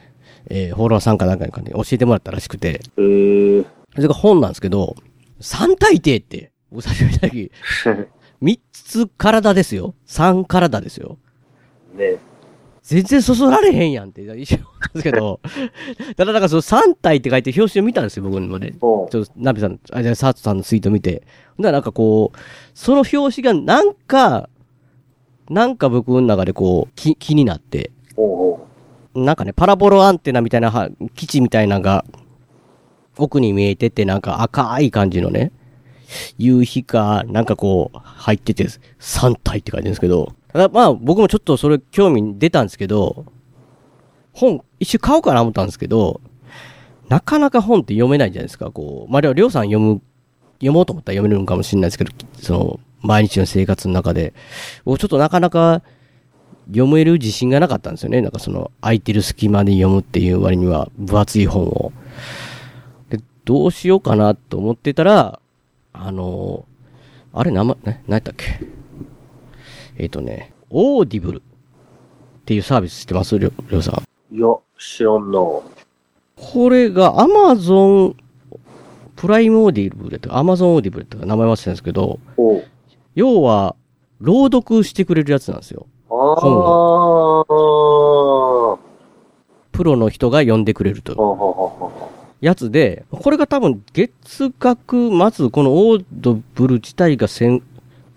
えー、フォロワーさんかなんかに教えてもらったらしくて、え。それが本なんですけど、3体ってって、僕最初見た時、3つ体ですよ。3体ですよ。ね。全然そそられへんやんって一瞬思ったんですけど、ただなんかその3体って書いて表紙を見たんですよ、僕ので。ちょっと、ナビさん、あ、じゃあ、サートさんのツイート見て。ほんならなんかこう、その表紙がなんか、なんか僕の中でこう、気、気になって、なんかね、パラボロアンテナみたいなは、基地みたいなのが、奥に見えてて、なんか赤い感じのね、夕日か、なんかこう、入ってて、3体って書いてるんですけど、まあ、僕もちょっとそれ興味出たんですけど、本、一瞬買おうかな思ったんですけど、なかなか本って読めないじゃないですか、こう。まあ、りょうさん読む、読もうと思ったら読めるのかもしれないですけど、その、毎日の生活の中で。僕ちょっとなかなか読める自信がなかったんですよね。なんかその、空いてる隙間で読むっていう割には、分厚い本を。で、どうしようかなと思ってたら、あのあれ、名前、ね、何やったっけ？えっ、とね、オーディブルっていうサービス知ってます？りょりょうさん。いや、知らんな。これがアマゾンプライムオーディブルとか、アマゾンオーディブルとか名前忘れたんですけど、要は、朗読してくれるやつなんですよ。プロの人が読んでくれると。ほうやつで、これが多分月額、まずこのオーディブル自体が千、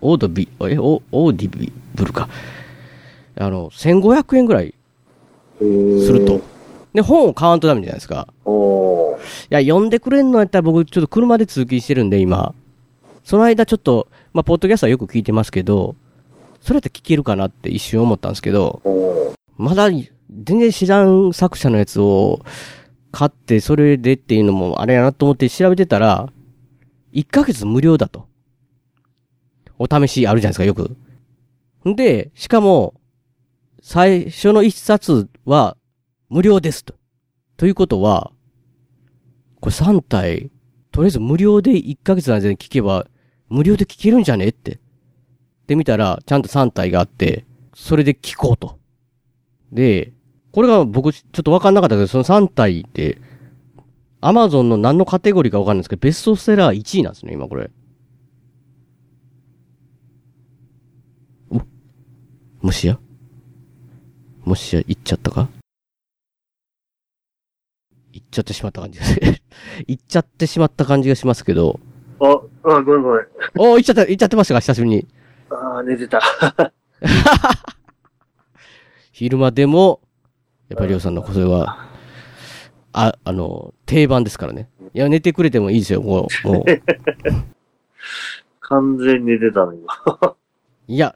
オードビ、え、オオーディブルか。あの、1500円ぐらいすると。で、本を買わんとダメじゃないですか。おいや、読んでくれんのやったら僕ちょっと車で通勤してるんで今。その間ちょっと、まあ、ポッドキャストはよく聞いてますけど、それやって聞けるかなって一瞬思ったんですけど、まだ全然知らん作者のやつを買ってそれでっていうのもあれやなと思って調べてたら、1ヶ月無料だと。お試しあるじゃないですか、よく。んで、しかも、最初の一冊は無料ですと。ということは、これ3体、とりあえず無料で1ヶ月の間に聞けば、無料で聞けるんじゃねって。で見たら、ちゃんと3体があって、それで聞こうと。で、これが僕ちょっとわかんなかったけど、その3体って、アマゾンの何のカテゴリーかわかんないんですけど、ベストセラー1位なんですね、今これ。もしや？もしや、行っちゃったか？行っちゃってしまった感じです。行っちゃってしまった感じがしますけど。あ、あ、ごめんごめん。おー、行っちゃった、行っちゃってましたか？久しぶりに。ああ、寝てた。昼間でも、やっぱりりょうさんのこれは、あ、あの、定番ですからね。いや、寝てくれてもいいですよ、もう、もう。完全に寝てたの、今。いや、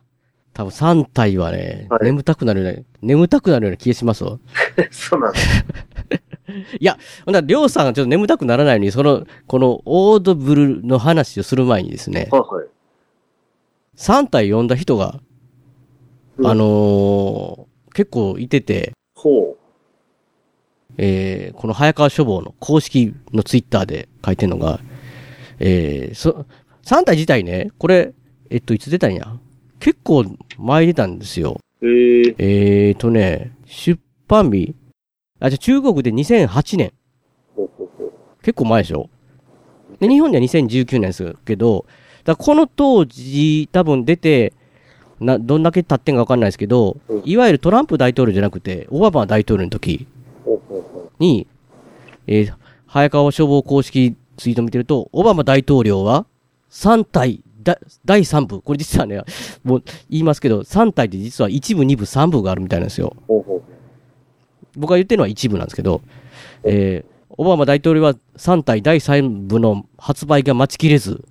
多分3体はね、はい眠たくなるような、眠たくなるような気がしますわ。そうなんだ。いや、ほんなら、りょうさんがちょっと眠たくならないように、その、この、オードブルの話をする前にですね、はいはい。3体読んだ人が、うんあのー結構いてて、ほえーこの早川書房の公式のツイッターで書いてるのが、えーそ、3体自体ね、これ、えっと、いつ出たんや？結構前出たんですよ。う。へえ。えーとね、出版日？あ、じゃあ中国で2008年。結構前でしょ？で、日本では2019年ですけど、だからこの当時、多分出て、な、どんだけ経ってんかわかんないですけど、いわゆるトランプ大統領じゃなくて、オバマ大統領の時に、えー早川消防公式ツイート見てると、オバマ大統領は、3体、だ第3部、これ実はね、もう言いますけど、3体で実は1部、2部、3部があるみたいなんですよ。う。ほうほう。僕が言ってるのは一部なんですけど、えー、オバマ大統領は3体第3部の発売が待ちきれず、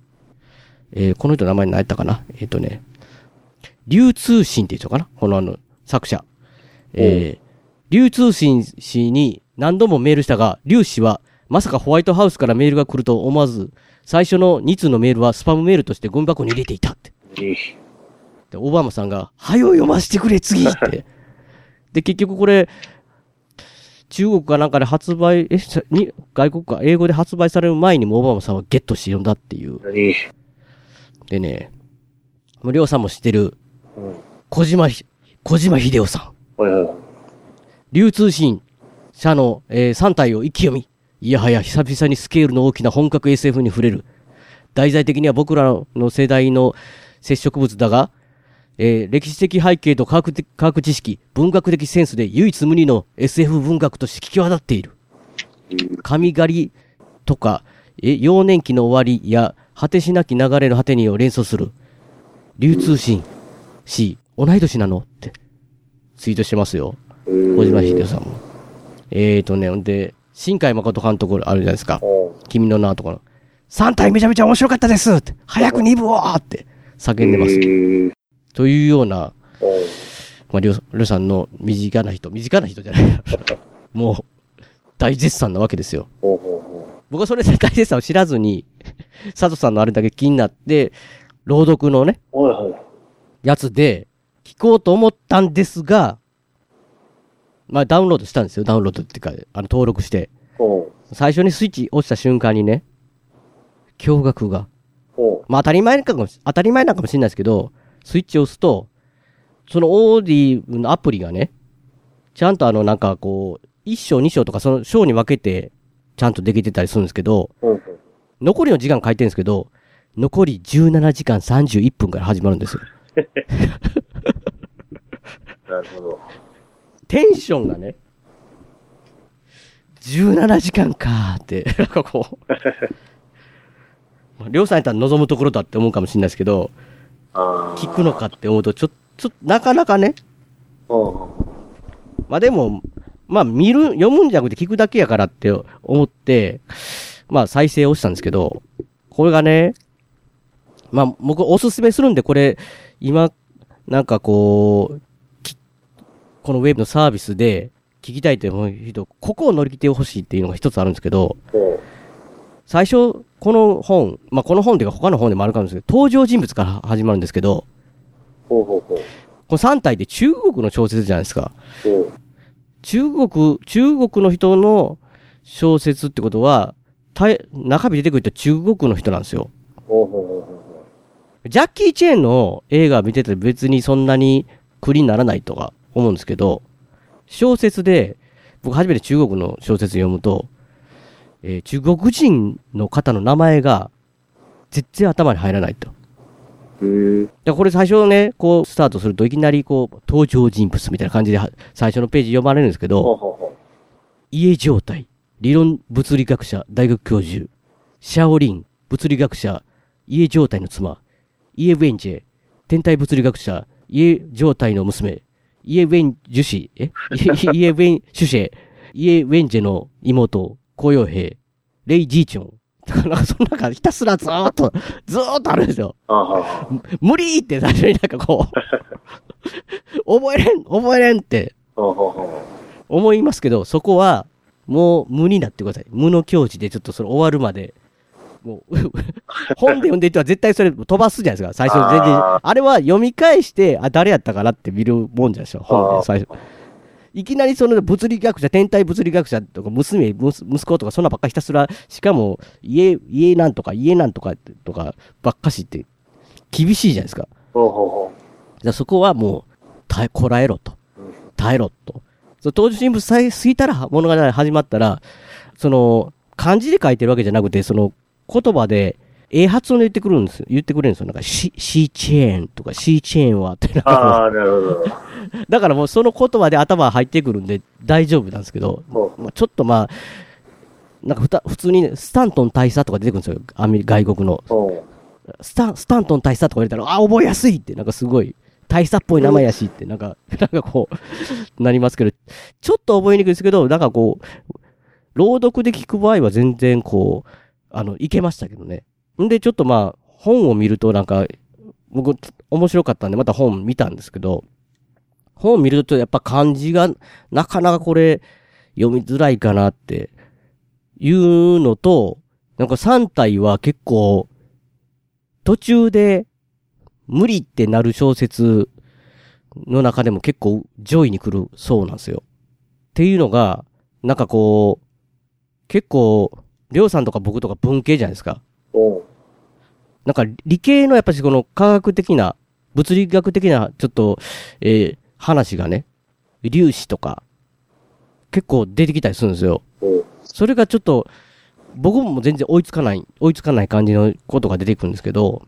えー、この人の名前何やったかな？えっ、とね、流通信って言う人かな？このあの、作者。えー、流通信氏に何度もメールしたが、流氏はまさかホワイトハウスからメールが来ると思わず、最初の2通のメールはスパムメールとしてゴミ箱に入れていたって。で、オバマさんが、はよ読ませてくれ、次って。で、結局これ、中国かなんかで発売、え、さに、外国か、英語で発売される前にもオバマさんはゲットして読んだっていう。何でね、無料さんも知ってる、うん。小島ひ、小島秀夫さん。流通信社の、えー3体を一気読み。いやはや久々にスケールの大きな本格 SF に触れる。題材的には僕らの世代の接触物だが、えー歴史的背景と科学的科学知識、文学的センスで唯一無二の SF 文学として際立っている。神狩りとか、え、幼年期の終わりや、果てしなき流れの果てにを連想する。流通信、し、同い年なの？って、ツイートしてますよ。小島秀夫さんも。えーとね、んで、新海誠監督あるじゃないですか。君の名とかの。3体めちゃめちゃ面白かったですって早く2部をって叫んでます。というような、まあ、りょう、りょうさんの身近な人、身近な人じゃない。もう、大絶賛なわけですよ。僕はそれで大絶賛を知らずに、佐藤さんのあれだけ気になって、朗読のね。やつで、聞こうと思ったんですが、まあダウンロードしたんですよ。ダウンロードっていうか、あの登録して。ほ最初にスイッチ押した瞬間にね、驚愕が。まあ当たり前かもし、当たり前なのかもしれないですけど、スイッチを押すと、そのオーディのアプリがね、ちゃんとあのなんかこう、1章2章とかその章に分けて、ちゃんとできてたりするんですけど。残りの時間書いてるんですけど、残り17時間31分から始まるんですよ。なるほど。テンションがね、17時間かーって、なんかこう、まあ、りょうさんやったら望むところだって思うかもしれないですけど、あ聞くのかって思うと、ちょ、ちょ、なかなかね、ほまあでも、まあ見る、読むんじゃなくて聞くだけやからって思って、まあ再生をしたんですけど、これがね、まあ僕おすすめするんで、これ、今、なんかこう、きこのウェブのサービスで聞きたいと思う人、ここを乗り切ってほしいっていうのが一つあるんですけど、最初、この本、まあこの本っていうか他の本でもあるかもしれないですけど、登場人物から始まるんですけど、う。ほうほうほう。この3体で中国の小説じゃないですか。中国、中国の人の小説ってことは、中身出てくると中国の人なんですよ。ジャッキー・チェーンの映画見てて別にそんなに苦にならないとか思うんですけど、小説で、僕初めて中国の小説読むと、えー中国人の方の名前が絶対頭に入らないと。でこれ最初ね、こうスタートするといきなりこう登場人物みたいな感じでは最初のページ読まれるんですけど、家状態、理論物理学者、大学教授、シャオリン、物理学者、家状態の妻、イエ・ウェンジェ、天体物理学者、イエ状態の娘、イエ・ウェン樹氏、え？イエ・ウェン主シェ、イエ・ウェンジェの妹、公用兵、レイ・ジーチョン。だからなんかその中ひたすらずーっと、ずーっとあるんですよ。無理って最初になんかこう、覚えれん、覚えれんって思いますけど、そこは、もう無になってください。無の境地でちょっとそれ終わるまで、もう、本で読んでいては絶対それ飛ばすじゃないですか。最初全然。ああれは読み返して、あ、誰やったかなって見るもんじゃないですか。本で最初。いきなりその物理学者、天体物理学者とか、娘、息子とか、そんなばっかりひたすら、しかも、家、家なんとか、家なんとか、とか、ばっかしって、厳しいじゃないですか。う。ほうほうほじゃあそこはもう、耐え、こらえろと。耐えろと。そう登場人物さえ過ぎたら、物語始まったら、その、漢字で書いてるわけじゃなくて、その、言葉で、ええ発音で言ってくるんですよ。言ってくれるんですよ。なんか、シ、シーチェーンとか、シーチェーンはって、ああ、なるほど。だからもうその言葉で頭入ってくるんで大丈夫なんですけど、ほまあ、ちょっとまあ、なんかふた普通にね、スタントン大佐とか出てくるんですよ。アメリ外国の。スタン、スタントン大佐とか言われたら、あ、覚えやすいって、なんかすごい、大佐っぽい名前やしって、なんか、なんかこう、なりますけど、ちょっと覚えにくいですけど、なんかこう、朗読で聞く場合は全然こう、あの、いけましたけどね。んで、ちょっとまあ、本を見るとなんか、僕、面白かったんで、また本見たんですけど、本見るとやっぱ漢字が、なかなかこれ、読みづらいかなって、いうのと、なんか3体は結構、途中で、無理ってなる小説の中でも結構上位に来るそうなんですよ。っていうのが、なんかこう、結構、りょうさんとか僕とか文系じゃないですか。う。なんか理系のやっぱりこの科学的な、物理学的なちょっと、えー話がね、粒子とか、結構出てきたりするんですよ。う。それがちょっと、僕も全然追いつかない、追いつかない感じのことが出てくるんですけど、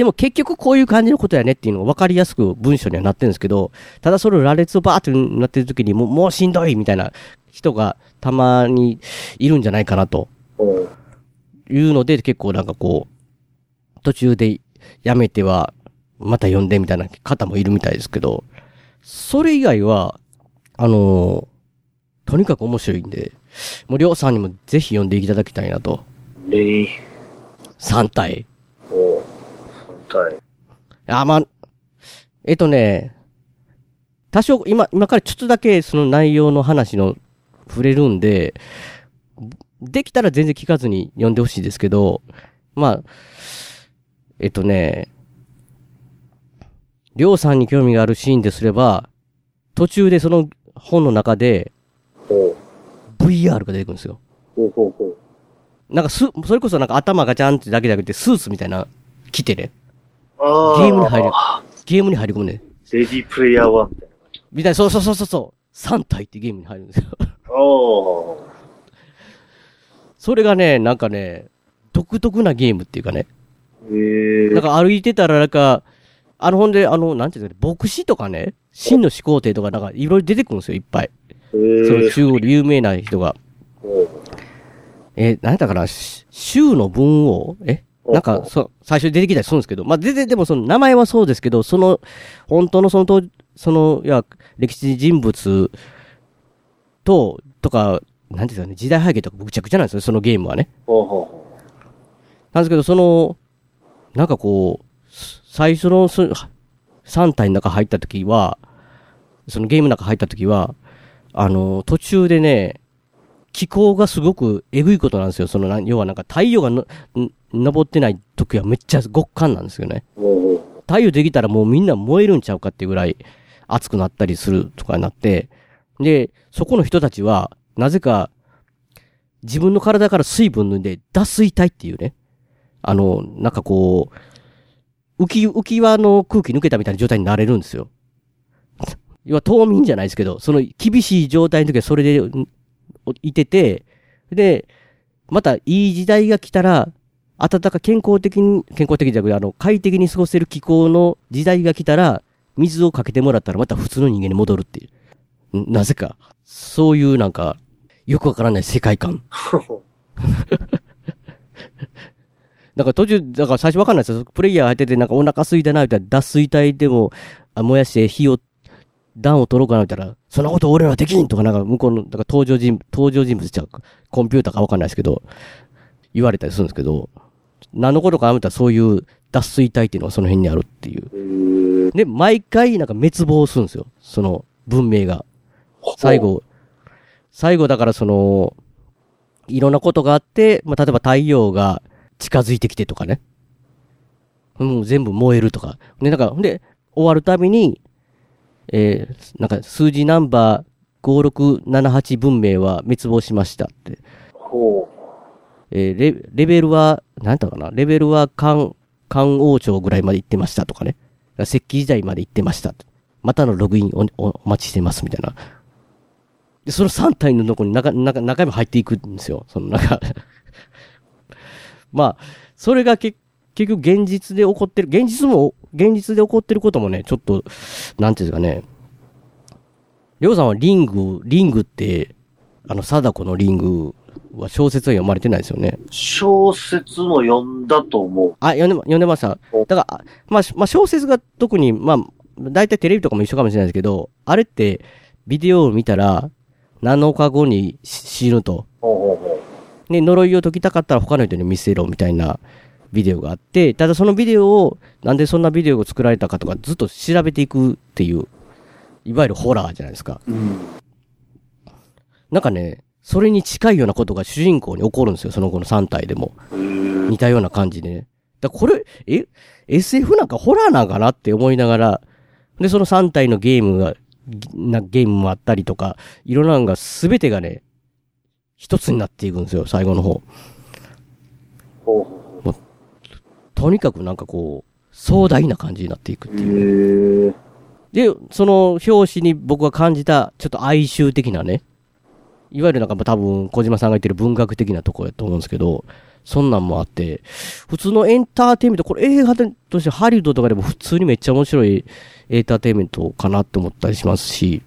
でも結局こういう感じのことやねっていうのが分かりやすく文章にはなってるんですけど、ただそれを羅列をバーってなってる時にもう、もうしんどいみたいな人がたまにいるんじゃないかなとうん。いうので結構なんかこう、途中でやめてはまた読んでみたいな方もいるみたいですけど、それ以外は、あのーとにかく面白いんで、もうりょうさんにもぜひ読んでいただきたいなと。レイ。3体。おう。3体。あ、まあ、えっとね、多少、今、今からちょっとだけその内容の話の触れるんで、できたら全然聞かずに読んでほしいですけど、まあ、えっとね、りょうさんに興味があるシーンですれば、途中でその本の中で、VR が出てくるんですよ。なんかす、それこそなんか頭がちゃんってだけじゃなくて、スーツみたいな、着てね。あゲームに入る。ゲームに入り込むね。レディープレイヤー1みたいみたいな、そうそうそうそうそう。3体ってゲームに入るんですよ。な。おー。それがね、なんかね、独特なゲームっていうかね。えー。なんか歩いてたらなんか、あのほんで、あの、なんていうんですかね、牧師とかね、真の始皇帝とかなんかいろいろ出てくるんですよ、いっぱい。えーその中国で有名な人が。えー、何だかな、し州の文王？え？なんか、そう、最初に出てきたりするんですけど、まあ、全然でもその名前はそうですけど、その、本当のその当、その、いや、歴史人物と、とか、なんていうんですかね、時代背景とかぐちゃぐちゃなんですよ、そのゲームはね。ほうほうほなんですけど、その、なんかこう、最初のそ3体の中入った時は、そのゲームの中入った時は、あの、途中でね、気候がすごくえぐいことなんですよ。その、要はなんか太陽がの、ん昇ってない時はめっちゃ極寒なんですよね。太陽できたらもうみんな燃えるんちゃうかっていうぐらい熱くなったりするとかになって、で、そこの人たちは、なぜか、自分の体から水分抜んで脱水体っていうね、あの、なんかこう、浮き、浮き輪の空気抜けたみたいな状態になれるんですよ。要は冬眠じゃないですけど、その厳しい状態の時はそれでいてて、で、またいい時代が来たら、暖か健康的に、健康的じゃなくて、あの、快適に過ごせる気候の時代が来たら、水をかけてもらったらまた普通の人間に戻るっていう。んなぜか。そういうなんか、よくわからない世界観。だから途中、だから最初わかんないですよ。プレイヤー入ってて、なんかお腹空いたな、みたいな、脱水体でも、あ燃やして火を、暖を取ろうかな、みたいな、そんなこと俺らはできんとか、なんか向こうの、だか登場人物、登場人物ちゃう、コンピューターかわかんないですけど、言われたりするんですけど、何のことかあめたらそういう脱水体っていうのがその辺にあるっていう。で、毎回なんか滅亡するんですよ。その文明が。最後、最後だからその、いろんなことがあって、まあ、例えば太陽が近づいてきてとかね。もう全部燃えるとか。で、なんか、ほんで、終わるたびに、えー、なんか数字ナンバー5678文明は滅亡しましたって。ほえーレ、レベルは、なんだかな、レベルは漢、漢王朝ぐらいまで行ってましたとかね。石器時代まで行ってました。またのログインおおお待ちしてますみたいな。で、その3体のとこに中、中、中身入っていくんですよ。その中。まあ、それがけ結局現実で起こってる、現実も、現実で起こってることもね、ちょっと、なんていうんですかね。りょうさんはリング、リングって、あの、貞子のリングは小説は読まれてないですよね。小説も読んだと思う。あ、読んでま、読んでました。だから、あまあ、しまあ、小説が特に、まあ、大体テレビとかも一緒かもしれないですけど、あれって、ビデオを見たら、7日後にし死ぬと。ほうほうほで、呪いを解きたかったら他の人に見せろみたいなビデオがあって、ただそのビデオを、なんでそんなビデオが作られたかとかずっと調べていくっていう、いわゆるホラーじゃないですか。う。うん。なんかね、それに近いようなことが主人公に起こるんですよ、その後の3体でも。似たような感じでね。だこれ、え ?SF なんかホラーなんかなって思いながら、で、その3体のゲームが、ぎなゲームもあったりとか、いろんなのが全てがね、一つになっていくんですよ、最後の方。ほうとにかくなんかこう、壮大な感じになっていくっていう。で、その表紙に僕が感じた、ちょっと哀愁的なね、いわゆるなんか多分小島さんが言ってる文学的なところやと思うんですけど、そんなんもあって、普通のエンターテインメント、これ映画としてハリウッドとかでも普通にめっちゃ面白いエンターテインメントかなって思ったりしますし、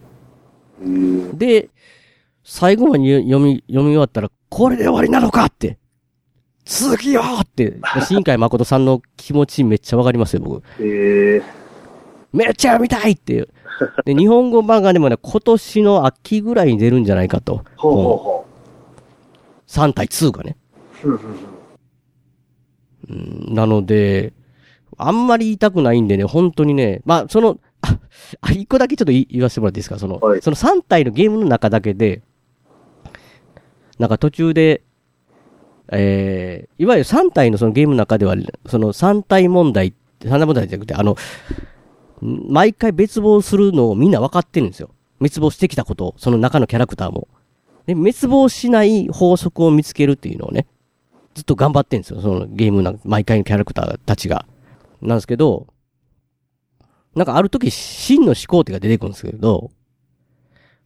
で、最後まで読み、読み終わったら、これで終わりなのかって、続きよって、新海誠さんの気持ちめっちゃわかりますよ、僕。う。えー。めっちゃ読みたいっていう。で、日本語版がでもね、今年の秋ぐらいに出るんじゃないかと。ほうほうほ3対2がね。なので、あんまり言いたくないんでね、本当にね、まあ、その、あ、あ一個だけちょっと言わせてもらっていいですか？その、その3体のゲームの中だけで、なんか途中で、えー、いわゆる3体のそのゲームの中では、その3体問題、3体問題じゃなくて、あの、毎回滅亡するのをみんな分かってるんですよ。滅亡してきたことを、その中のキャラクターも。で、滅亡しない法則を見つけるっていうのをね、ずっと頑張ってるんですよ。そのゲームな、毎回のキャラクターたちが。なんですけど、なんかある時、真の始皇帝が出てくるんですけど、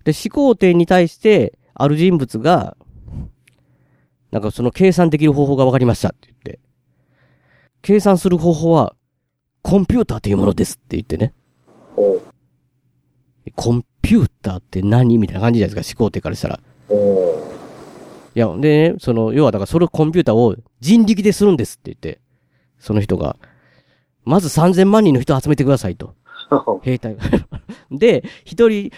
で、始皇帝に対して、ある人物が、なんかその計算できる方法が分かりましたって言って、計算する方法は、コンピューターというものですって言ってね。コンピューターって何みたいな感じじゃないですか、始皇帝からしたら。いや、でね、その、要はだからそれをコンピューターを人力でするんですって言って、その人が、まず3000万人の人を集めてくださいと。兵隊が。で、一人、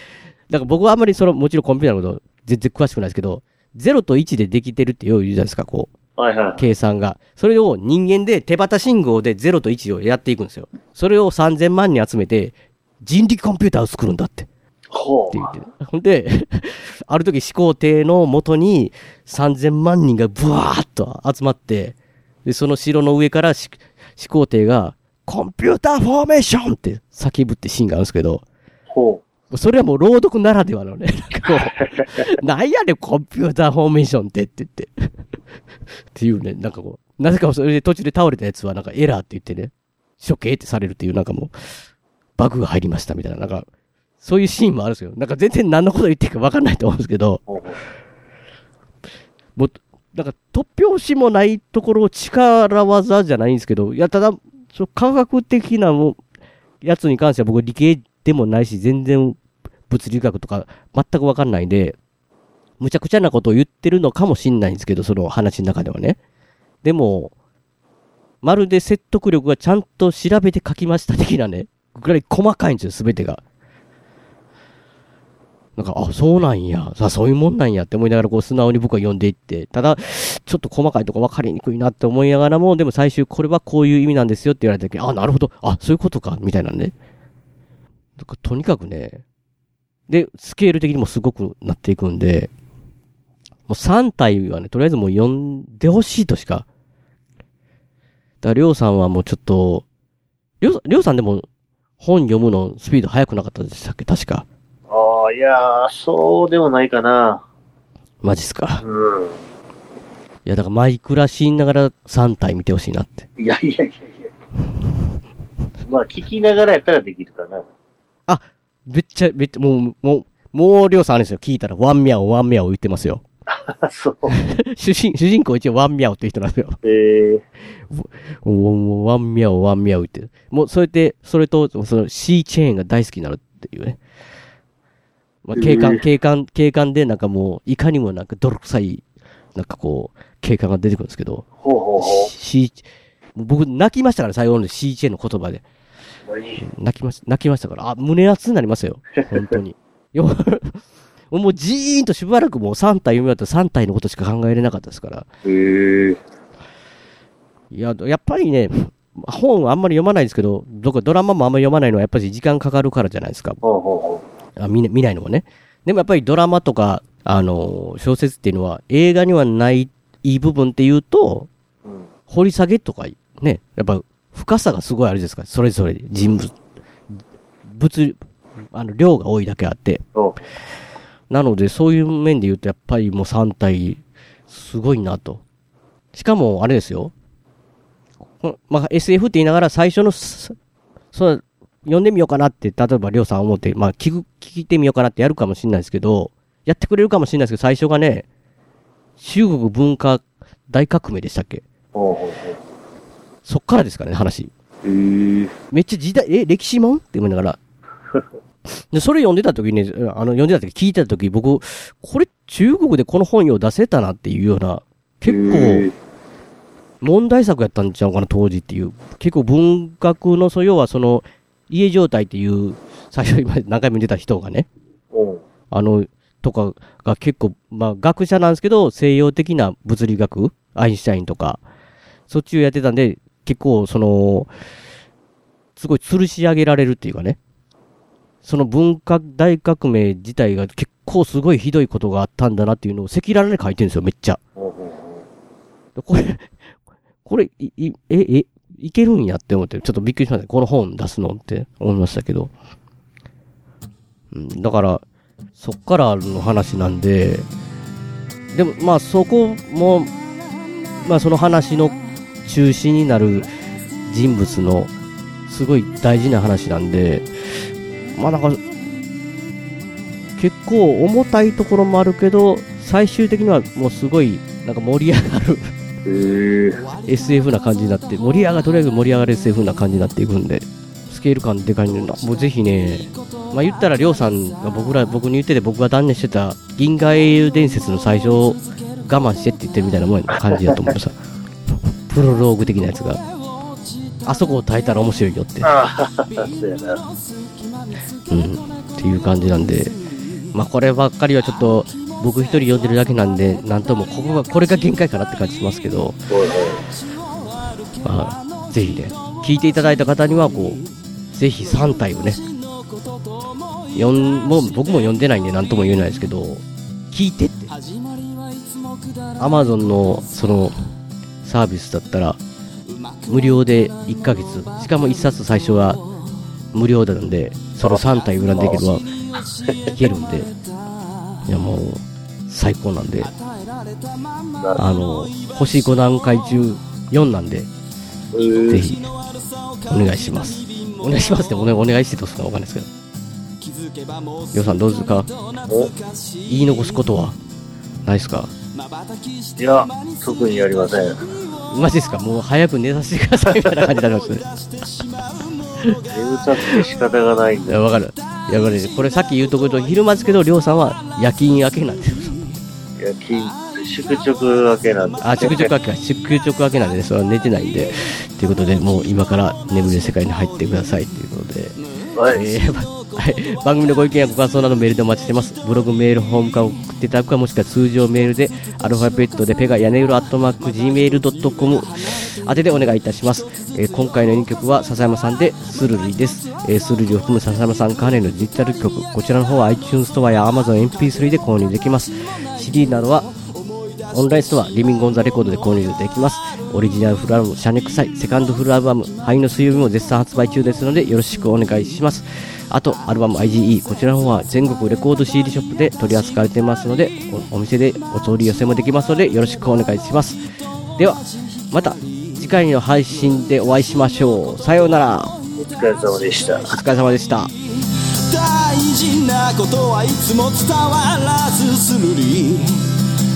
だから僕はあんまりその、もちろんコンピューターのこと全然詳しくないですけど、0と1でできてるってよう言うじゃないですか、こう。はいはい。計算が。それを人間で手旗信号で0と1をやっていくんですよ。それを3000万人集めて、人力コンピューターを作るんだって。ほって言って。ほんで、ある時始皇帝の元に3000万人がブワーッと集まって、で、その城の上から始始皇帝が、コンピューターフォーメーションって叫ぶってシーンがあるんですけど、ほそれはもう朗読ならではのね、なんやねん、コンピューターフォーメーションってって言って。っていうね、なんかこう、なぜかそれで途中で倒れたやつはなんかエラーって言ってね、処刑ってされるっていうなんかもう、バグが入りましたみたいな、なんか、そういうシーンもあるんですよ。なんか全然何のこと言ってるか分かんないと思うんですけど、もう、なんか突拍子もないところを力技じゃないんですけど、いや、ただ、そう科学的なもやつに関しては僕理系でもないし、全然物理学とか全く分かんないんで、むちゃくちゃなことを言ってるのかもしんないんですけど、その話の中ではね。でも、まるで説得力がちゃんと調べて書きました的なね、ぐらい細かいんですよ、すべてが。なんか、あ、そうなんや。さそういうもんなんやって思いながら、こう、素直に僕は読んでいって、ただ、ちょっと細かいとこ分かりにくいなって思いながらも、でも最終、これはこういう意味なんですよって言われた時に、あ、なるほど。あ、そういうことか、みたいなね。かとにかくね、で、スケール的にもすごくなっていくんで、もう3体はね、とりあえずもう読んでほしいとしか。だから、りょうさんはもうちょっと、りょうりょうさんでも本読むのスピード速くなかったでしたっけ？確か。う。ああ、いやー、そうでもないかな。マジっすか？うん。いや、だからマイクラしながら3体見てほしいなって。いやいやいやいや。まあ、聞きながらやったらできるかな。めっちゃ、めっちゃ、もう、もう、もうりょうさんあれですよ。聞いたらワンミャオ、ワンミャオ言ってますよ。そう。主人、主人公一応ワンミャオっていう人なんですよ。えー、もう、もうワンミャオ、ワンミャオ言ってる。もう、それで、それと、その C チェーンが大好きになるっていうね。まあ、警官、えー警官、警官でなんかもう、いかにもなんか泥臭い、なんかこう、警官が出てくるんですけど、ほうほうほ C、もう僕泣きましたから、最後の C チェーンの言葉で。泣きました、泣きましたから、あ、胸熱になりますよ。本当に。よもうじーんとしばらくもう3体読み終わったら3体のことしか考えれなかったですから。へえ。いや、やっぱりね、本あんまり読まないですけど、どこドラマもあんまり読まないのはやっぱり時間かかるからじゃないですか。ほうほうほあ見な見ないのはね。でもやっぱりドラマとか、あのー小説っていうのは映画にはないいい部分っていうと、う。うん。掘り下げとかね、やっぱ深さがすごいあるじゃないですか？それぞれ人物、物、あの、量が多いだけあって。おなので、そういう面で言うと、やっぱりもう3体、すごいなと。しかも、あれですよ。こまあ、SF って言いながら最初のす、そう、読んでみようかなって、例えば、りょうさん思って、まあ、聞く、聞いてみようかなってやるかもしれないですけど、やってくれるかもしれないですけど、最初がね、中国文化大革命でしたっけ？そっからですからね、話。え。めっちゃ時代、え、歴史もん？って思いながら。で、それ読んでた時にね、あの、読んでた時、聞いてた時、僕、これ中国でこの本を出せたなっていうような、結構、問題作やったんちゃうかな、当時っていう。結構文学の、そう要はその、家状態っていう、最初今何回も出た人がね、構。あの、とかが結構、まあ、学者なんですけど、西洋的な物理学、アインシュタインとか、そっちをやってたんで、結構、その、すごい吊るし上げられるっていうかね、その文化大革命自体が結構すごいひどいことがあったんだなっていうのを赤裸々に書いてるんですよ、めっちゃ。これ、これ、いいえ、え、いけるんやって思って、ちょっとびっくりしました。この本出すのって思いましたけど。うん、だから、そっからの話なんで、でもまあそこも、まあその話の中心になる人物のすごい大事な話なんで、まあなんか、結構重たいところもあるけど、最終的にはもうすごいなんか盛り上がる SF な感じになって、盛り上がる、とりあえず盛り上がる SF な感じになっていくんで、スケール感でかいんで、もうぜひね、まあ言ったらりょうさんが僕ら、僕に言ってて僕が断念してた銀河英雄伝説の最初我慢してって言ってるみたいなもんやな感じだと思うさ。プロローグ的なやつが。あそこを耐えたら面白いよって。うやな。うん。っていう感じなんで、まあこればっかりはちょっと僕一人読んでるだけなんで、なんともここが、これが限界かなって感じしますけど、まあ、ぜひね、聞いていただいた方にはこう、ぜひ3体をね、読ん、もう僕も読んでないんで何とも言えないですけど、聞いてって。アマゾンのそのサービスだったら、無料で1ヶ月、しかも1冊最初は無料なんで、その3体裏できれば、いけるんで、いやもう、最高なんで、あの、星5段階中4なんで、ぜひ、お願いします。お願いしますってお,、ね、お願いしてどうするかわかんないですけど。りょうさんどうですか？言い残すことはないですか？いや、特にやりません。マジですか？もう早く寝させてくださいみたいな感じになりますね。眠たくて仕方がないんだ。わかる。いや、これ、これさっき言うとくと、昼間ですけど、りょうさんは夜勤明けなんですよ。夜勤、宿直明けなんで、あ、宿直明けか。宿直明けなんでね、それは寝てないんで。ということで、もう今から眠る世界に入ってくださいということで。はい。えーはい、番組のご意見やご感想などメールでお待ちしてます。ブログ、メール、ホームから送っていただくか、もしくは通常メールで、アルファベットでペガ屋根裏アットマーク Gmail.com 宛てでお願いいたします。えー今回の2曲は笹山さんでスルリです。えースルリを含む笹山さん関連のデジタル曲、こちらの方は iTunes ストアや Amazon MP3 で購入できます。CD などはオンラインストア、リビングオンザレコードで購入できます。オリジナルフルアルバム、シャネクサイ、セカンドフルアルバム、灰の水曜日も絶賛発売中ですので、よろしくお願いします。あと、アルバム IGE、こちらの方は全国レコード CD ショップで取り扱われていますので、おお店でお取り寄せもできますので、よろしくお願いします。では、また次回の配信でお会いしましょう。さようなら。お疲れ様でした。お疲れ様でした。大事なことはいつも伝わらずするり